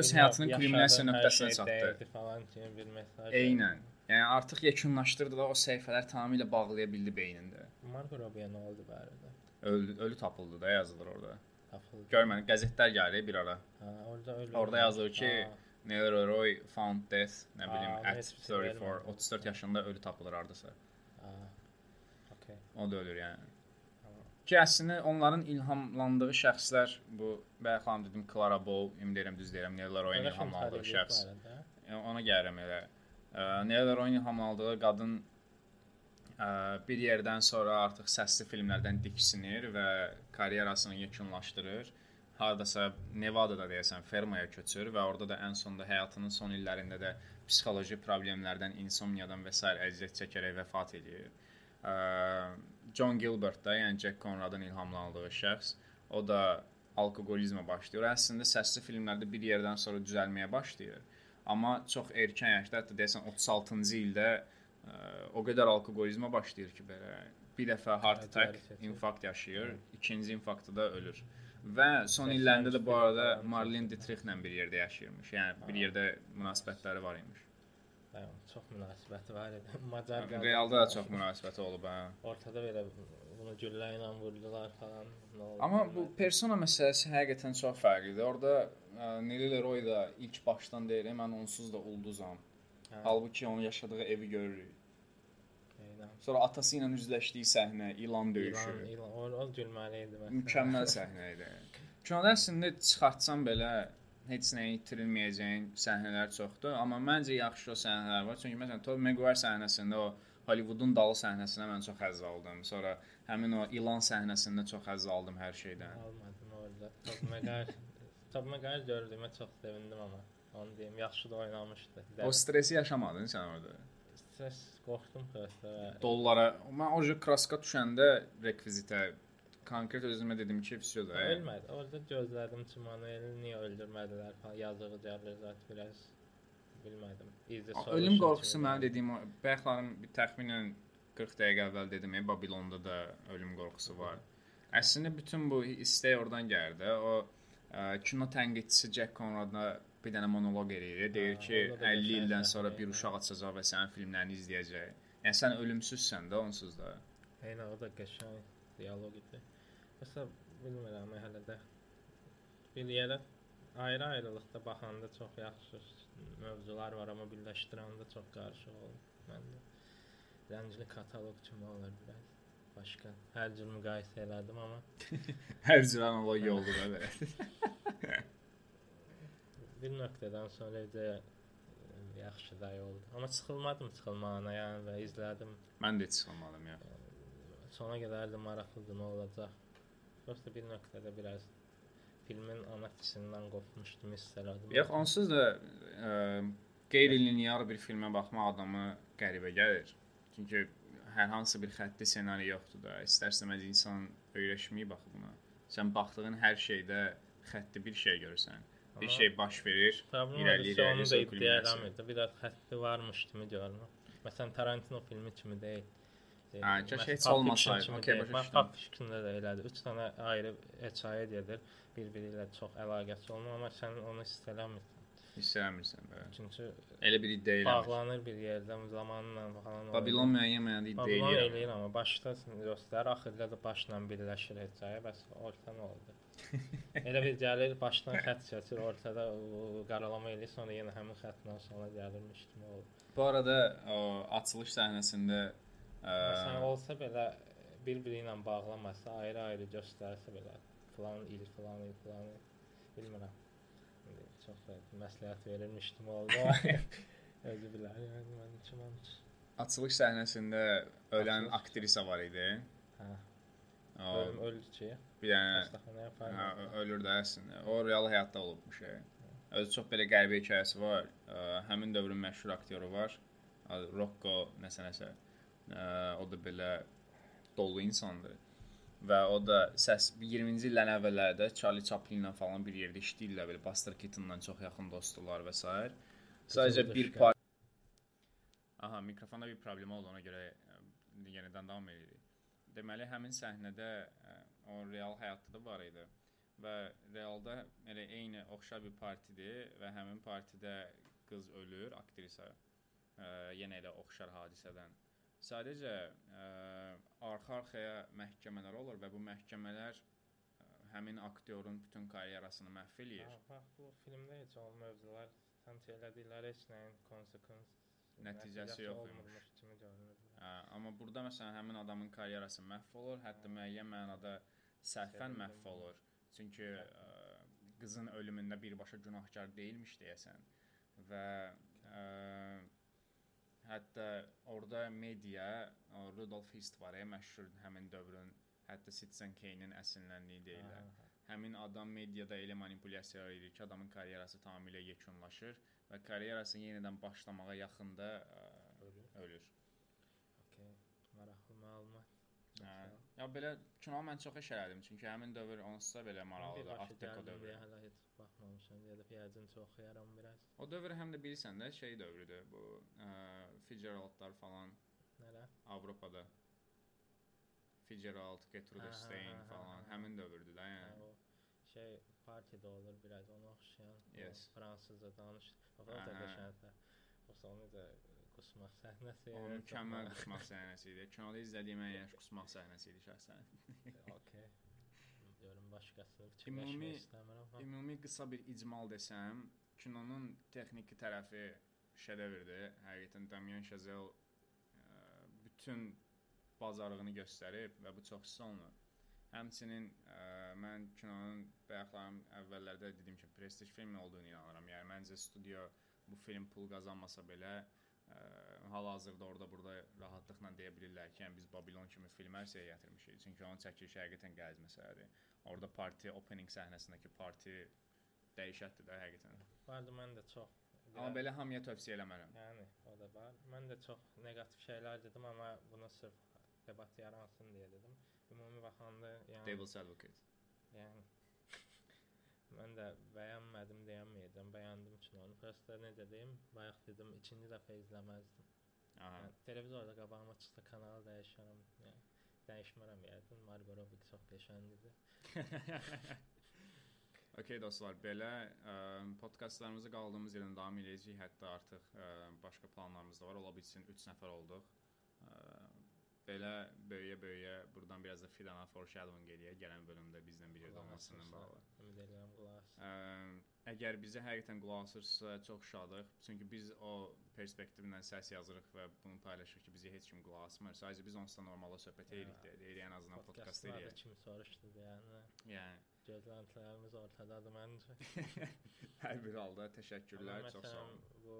[SPEAKER 1] öz həyatının kulminasiya nöqtəsinə
[SPEAKER 2] şey
[SPEAKER 1] çatdı.
[SPEAKER 2] falan kimi bir mesaj.
[SPEAKER 1] Eynən. Yəni artıq yekunlaşdırdı da o səhifələr tamamilə bağlaya bildi beynində.
[SPEAKER 2] Margot Robbie nə oldu arada?
[SPEAKER 1] Ölü, ölü tapıldı da yazılır orada.
[SPEAKER 2] Tapıldı.
[SPEAKER 1] Görmədim, qəzetlər gəlir bir ara.
[SPEAKER 2] Ha, orada ölü.
[SPEAKER 1] Orada yazılır ki,
[SPEAKER 2] Ha,
[SPEAKER 1] Neil Roy found death, nə bilim,
[SPEAKER 2] onu
[SPEAKER 1] at
[SPEAKER 2] heç bir şey
[SPEAKER 1] 34,
[SPEAKER 2] vermədim.
[SPEAKER 1] 34 yaşında ölü tapılır hardasa.
[SPEAKER 2] ha. Okay.
[SPEAKER 1] O da ölür yəni. Ki əslində onların ilhamlandığı şəxslər bu bayaq xanım dedim Clara Bow, indi deyirəm düz deyirəm, Neil Roy'un ilhamlandığı şəxs. Yəni ona gəlirəm elə. Ə, Neil Roy'un ilhamlandığı qadın bir yerdən sonra artıq səsli filmlərdən diksinir və karyerasını yekunlaşdırır. Hardasa Nevada-da deyəsən fermaya köçür və orada da ən sonunda həyatının son illərində də psixoloji problemlərdən, insomniyadan və s. əziyyət çəkərək vəfat. Ə, John Gilbert da, yəni Jack Conradın ilhamlandığı şəxs, o da alkoqolizmə başlayır. Əslində səsli filmlərdə bir yerdən sonra düzəlməyə başlayır. Amma çox erkən yaşda, hətta deyəsən 36-cı ildə ə, o qədər alkoqolizmə başlayır ki, belə bir dəfə heart attack,
[SPEAKER 2] seçim.
[SPEAKER 1] infarkt yaşayır, ikinci infarktda da ölür. Və son illərində də bu arada Marlene Dietrichlə bir yerdə yaşayırmış. Yəni bir yerdə münasibətləri var imiş.
[SPEAKER 2] Hə, çox münasibəti var idi. Macar qadın-
[SPEAKER 1] Realda da çox münasibəti olub hə.
[SPEAKER 2] ortada belə bunu güllə ilə vurdular falan.
[SPEAKER 1] Amma bu persona məsələsi həqiqətən çox fərqlidir. Orda ə, Nelly Leroy da ilk başdan deyir, mən onsuz da ulduzam.
[SPEAKER 2] Hə,
[SPEAKER 1] Halbuki onun yaşadığı evi görürük.
[SPEAKER 2] eynən.
[SPEAKER 1] Sonra atası ilə üzləşdiyi səhnə, ilan döyüşü.
[SPEAKER 2] İlan, ilan, o, o gülməli idi məsələn.
[SPEAKER 1] Mükəmməl səhnə idi. Kinoda əslində çıxartsam belə heç nəyi itirilməyəcəyin səhnələr çoxdur, amma məncə yaxşı o səhnələr var. Çünki məsələn Tobey Maguire səhnəsində o Hollywoodun dalı səhnəsinə mən çox həzz aldım. Sonra həmin o ilan səhnəsində çox həzz aldım hər şeydən.
[SPEAKER 2] Almadım orada. Top Maguire Top Maguire gördüyümə çox sevindim amma. Onu deyim, yaxşı da oynamışdı. Dəli.
[SPEAKER 1] O stresi yaşamadın sən orada.
[SPEAKER 2] Stres qorxdum xəstə.
[SPEAKER 1] Dollara. Mən o kraska düşəndə rekvizitə konkret özümə dedim ki, vəsiyo da. Hə?
[SPEAKER 2] Ölmədi. Orada gözlədim ki, Manueli niyə öldürmədilər falan yazığı gəlir zət biraz. Bilmədim. İzlə soruşdum.
[SPEAKER 1] Ölüm qorxusu mənim dediyim o bəxtlərim təxminən 40 dəqiqə əvvəl dedim, ey Babilonda da ölüm qorxusu var. Əslində bütün bu istək oradan gəlir də. O ə, kino tənqidçisi Jack Conrad-a bir dənə monoloq eləyir. Deyir ki,
[SPEAKER 2] orada da
[SPEAKER 1] 50
[SPEAKER 2] qəşəng
[SPEAKER 1] ildən sonra bir uşaq açacaq və sənin filmlərini izləyəcək. Yəni sən ölümsüzsən də, onsuz da.
[SPEAKER 2] Eynə o da qəşəng dialoq idi. Məsələn, bilmirəm hələ də bir yerə ayrı-ayrılıqda baxanda çox yaxşı mövzular var, amma birləşdirəndə çox qarışıq olur məndə. Rəngli kataloq kimi olur biraz. Başqa hər cür müqayisə elədim, amma
[SPEAKER 1] Hər cür analogiya oldu da belə.
[SPEAKER 2] bir nöqtədən sonra də yaxşı da oldu. Amma sıxılmadım sıxılmağına, yəni və izlədim.
[SPEAKER 1] Mən də heç çıxamadım ya.
[SPEAKER 2] Sona qədər də maraqlıdır nə olacaq. Prosta bir nöqtədə biraz filmin ana fikrisindən qopmuşdum, hiss elədim.
[SPEAKER 1] Yox, onsuz da ə, qeyri-linear bir filmə baxmaq adamı qəribə gəlir. Çünki hər hansı bir xətti ssenari yoxdur da. İstərsəməz insan öyrəşməyib baxı buna. Sən baxdığın hər şeydə xətti bir şey görürsən. Bir şey baş verir, irəli,
[SPEAKER 2] irəli, onu
[SPEAKER 1] irəli,
[SPEAKER 2] da eləmirdi. Biraz xətti varmış kimi görünür. Məsələn, Tarantino filmi kimi deyil.
[SPEAKER 1] Hə, heç
[SPEAKER 2] Pulp
[SPEAKER 1] olmasaydı.
[SPEAKER 2] Deyil.
[SPEAKER 1] başa düşdüm.
[SPEAKER 2] Pulp Fiction-da da elədi. 3 dənə ayrı hekayə gedir. Bir-biri ilə çox əlaqəsi olmur, amma sən onu hiss eləmirsən.
[SPEAKER 1] Hiss eləmirsən belə.
[SPEAKER 2] Çünki
[SPEAKER 1] Elə bir iddia eləmir.
[SPEAKER 2] bağlanır bir yerdə zamanla falan.
[SPEAKER 1] Babilon müəyyən mənada iddia eləyir.
[SPEAKER 2] eləyir amma başda göstərir, axırda da başla birləşir hekayə, bəs orta nə oldu? Elə bir gəlir, başdan xətt çəkir, ortada qaralama eləyir, sonra yenə həmin xəttdən sonra gəlirmiş kimi olur.
[SPEAKER 1] Bu arada o açılış səhnəsində ə,
[SPEAKER 2] Məsələn, olsa belə bir-biri ilə bağlamasa, ayrı-ayrı göstərsə belə, falan il, falan il, falan il, bilmirəm. Çox da məsləhət oldu. amma Özü bilər, yəni mən kiməm?
[SPEAKER 1] açılış səhnəsində ölən
[SPEAKER 2] Açılış.
[SPEAKER 1] aktrisa var idi.
[SPEAKER 2] Hə,
[SPEAKER 1] O
[SPEAKER 2] ki,
[SPEAKER 1] bir dənə
[SPEAKER 2] xəstəxanaya
[SPEAKER 1] hə, ölür də əslində. O real həyatda olubmuş. şey. Özü çox belə qəribə hekayəsi var. Həmin dövrün məşhur aktyoru var. Rocco nəsə nəsə. O da belə dolu insandır. Və o da səs 20-ci illərin əvvəllərdə Charlie Chaplin-lə falan bir yerdə işləyirlər belə Buster Keaton-la çox yaxın dostdular və s. Sadəcə bir par Aha, mikrofonda bir problem oldu, ona görə ə, yenidən davam edirik. Deməli, həmin səhnədə ə, o real həyatda da var idi və realda elə eyni oxşar bir partidir və həmin partidə qız ölür, aktrisa. Ə, yenə elə oxşar hadisədən. Sadəcə arxa-arxaya məhkəmələr olur və bu məhkəmələr ə, həmin aktyorun bütün karyerasını məhv eləyir.
[SPEAKER 2] Ha, bax bu filmdə heç o mövzular sanki elədikləri heç nəyin konsekvens
[SPEAKER 1] Nəticəsi yox imiş.
[SPEAKER 2] kimi görünür.
[SPEAKER 1] Hə, amma burada məsələn həmin adamın karyerası məhv olur, hətta müəyyən mənada səhvən məhv olur. Çünki ə, qızın ölümündə birbaşa günahkar deyilmiş deyəsən. Və ə, hətta orada media Rudolf Hist var, ya, məşhur həmin dövrün hətta Citizen Kane-in əsinləndiyi deyirlər.
[SPEAKER 2] Aha,
[SPEAKER 1] Həmin adam mediada elə manipulyasiya edir ki, adamın karyerası tamamilə yekunlaşır və karyerası yenidən başlamağa yaxında ə,
[SPEAKER 2] ölür.
[SPEAKER 1] ölür.
[SPEAKER 2] Okay. Maraqlı məlumat.
[SPEAKER 1] Hə. Ya belə kino mən çox eş elədim çünki həmin dövr onsuz da belə maraqlıdır, Art
[SPEAKER 2] gəldim
[SPEAKER 1] dövrü.
[SPEAKER 2] deyə hələ heç baxmamışam. Gedib yəqin çox oxuyaram biraz.
[SPEAKER 1] O dövr həm də bilirsən də şey dövrüdür bu ə, Fitzgeraldlar falan
[SPEAKER 2] Nələ?
[SPEAKER 1] Avropada. Fitzgerald, Gertrude
[SPEAKER 2] Hə, hə,
[SPEAKER 1] Stein
[SPEAKER 2] hə, hə,
[SPEAKER 1] falan,
[SPEAKER 2] hə.
[SPEAKER 1] həmin dövrdür də,
[SPEAKER 2] Hə,
[SPEAKER 1] yəni.
[SPEAKER 2] o şey partiyada olur biraz ona oxşayan.
[SPEAKER 1] Yes.
[SPEAKER 2] Fransızca danış. O
[SPEAKER 1] Hə, hə.
[SPEAKER 2] qəşəngdir. Yoxsa onu da qusmaq səhnəsi.
[SPEAKER 1] O mükəmməl qusmaq səhnəsi idi. Kinoda izlədiyim ən yaxşı qusmaq səhnəsi idi şəxsən.
[SPEAKER 2] Okay. Görüm başqasını
[SPEAKER 1] Ümumi-
[SPEAKER 2] fikirləşmək istəmirəm. amma-
[SPEAKER 1] Ümumi qısa bir icmal desəm, kinonun texniki tərəfi şedevrdir. Həqiqətən Damien Chazelle bütün bacarığını göstərib və bu çox hiss olunur. Həmçinin ə, mən kinonun bayaqlarım əvvəllərdə dediyim kimi prestij filmi olduğunu inanıram. Yəni məncə studiyo bu film pul qazanmasa belə hal-hazırda orada burada rahatlıqla deyə bilirlər ki, yəni biz Babylon kimi film ərsəyə gətirmişik. Çünki onun çəkilişi həqiqətən qəliz məsələdir. Orada parti opening səhnəsindəki parti dəhşətdir də həqiqətən.
[SPEAKER 2] Vardı mən də çox.
[SPEAKER 1] Amma belə hamıya tövsiyə eləmərəm.
[SPEAKER 2] Yəni o da var. Mən də çox neqativ şeylər dedim, amma bunu sırf debat yaransın deyə dedim. Ümumi baxanda yəni
[SPEAKER 1] Devil's Advocate.
[SPEAKER 2] yəni mən də bəyənmədim deyəməyəcəm. Bəyəndim kinonu. Prosta necə deyim, bayaq dedim, ikinci dəfə izləməzdim.
[SPEAKER 1] Aha.
[SPEAKER 2] Yəni, televizorda qabağıma çıxsa kanalı dəyişərəm. Yəni dəyişmərəm yəqin. Margot Robbie çox qəşəngdir.
[SPEAKER 1] Okay dostlar, belə ə, podkastlarımızı qaldığımız yerdən davam edəcəyik. Hətta artıq ə, başqa planlarımız da var. Ola bilsin 3 nəfər olduq. Belə böyüyə-böyüyə buradan biraz da Fidana foreshadowing eləyək gələn bölümdə bizlə bir yerdə olmasından bağlı.
[SPEAKER 2] Ümid edirəm qulaq.
[SPEAKER 1] Əgər bizə həqiqətən qulaq asırsınızsa çox şadıq. Çünki biz o perspektivlə səs yazırıq və bunu paylaşırıq ki, bizə heç kim qulaq asmır. Sadəcə biz onsuz da normalda söhbət edirik də, deyirik ən azından podkast
[SPEAKER 2] Podkastlarda
[SPEAKER 1] eləyək.
[SPEAKER 2] kim soruşdu yəni.
[SPEAKER 1] Yəni
[SPEAKER 2] Gözləntilərimiz ortadadır məncə.
[SPEAKER 1] hər bir halda təşəkkürlər, çox sağ olun.
[SPEAKER 2] Bu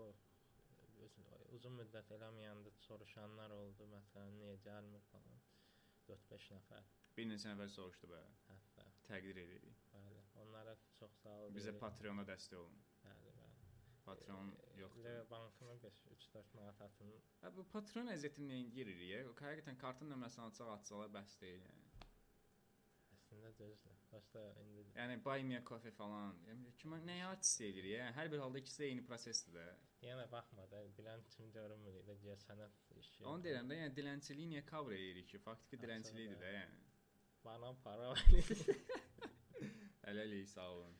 [SPEAKER 2] uzun müddət eləməyəndə soruşanlar oldu. Məsələn, niyə gəlmir falan. 4-5 nəfər
[SPEAKER 1] Bir neçə nəfər soruşdu belə.
[SPEAKER 2] hətta.
[SPEAKER 1] Təqdir edirik.
[SPEAKER 2] Bəli. Onlara çox sağ ol.
[SPEAKER 1] Bizə. Patreona dəstək olun.
[SPEAKER 2] Bəli, bəli.
[SPEAKER 1] Patreon
[SPEAKER 2] Ee,
[SPEAKER 1] yoxdur.
[SPEAKER 2] Leva bankına 3-4 manat atın.
[SPEAKER 1] Ha bu yeririk? ya? O həqiqətən kartın nömrəsini açsaq atsalar bəs deyil yəni.
[SPEAKER 2] Əslində düzdür. Başda indi
[SPEAKER 1] Yəni buy me a coffee falan. Yəni kimə nəyə artist edir ya? Hər bir halda ikisi də eyni prosesdir də.
[SPEAKER 2] yenə baxma da bilən kim görünmür də gəl sənət işi.
[SPEAKER 1] Onu deyirəm də, yəni dilənçiliyi niyə cover edirik ki? Faktiki dilənçilikdir də yəni.
[SPEAKER 2] Bana para verin.
[SPEAKER 1] Hələlik sağ olun.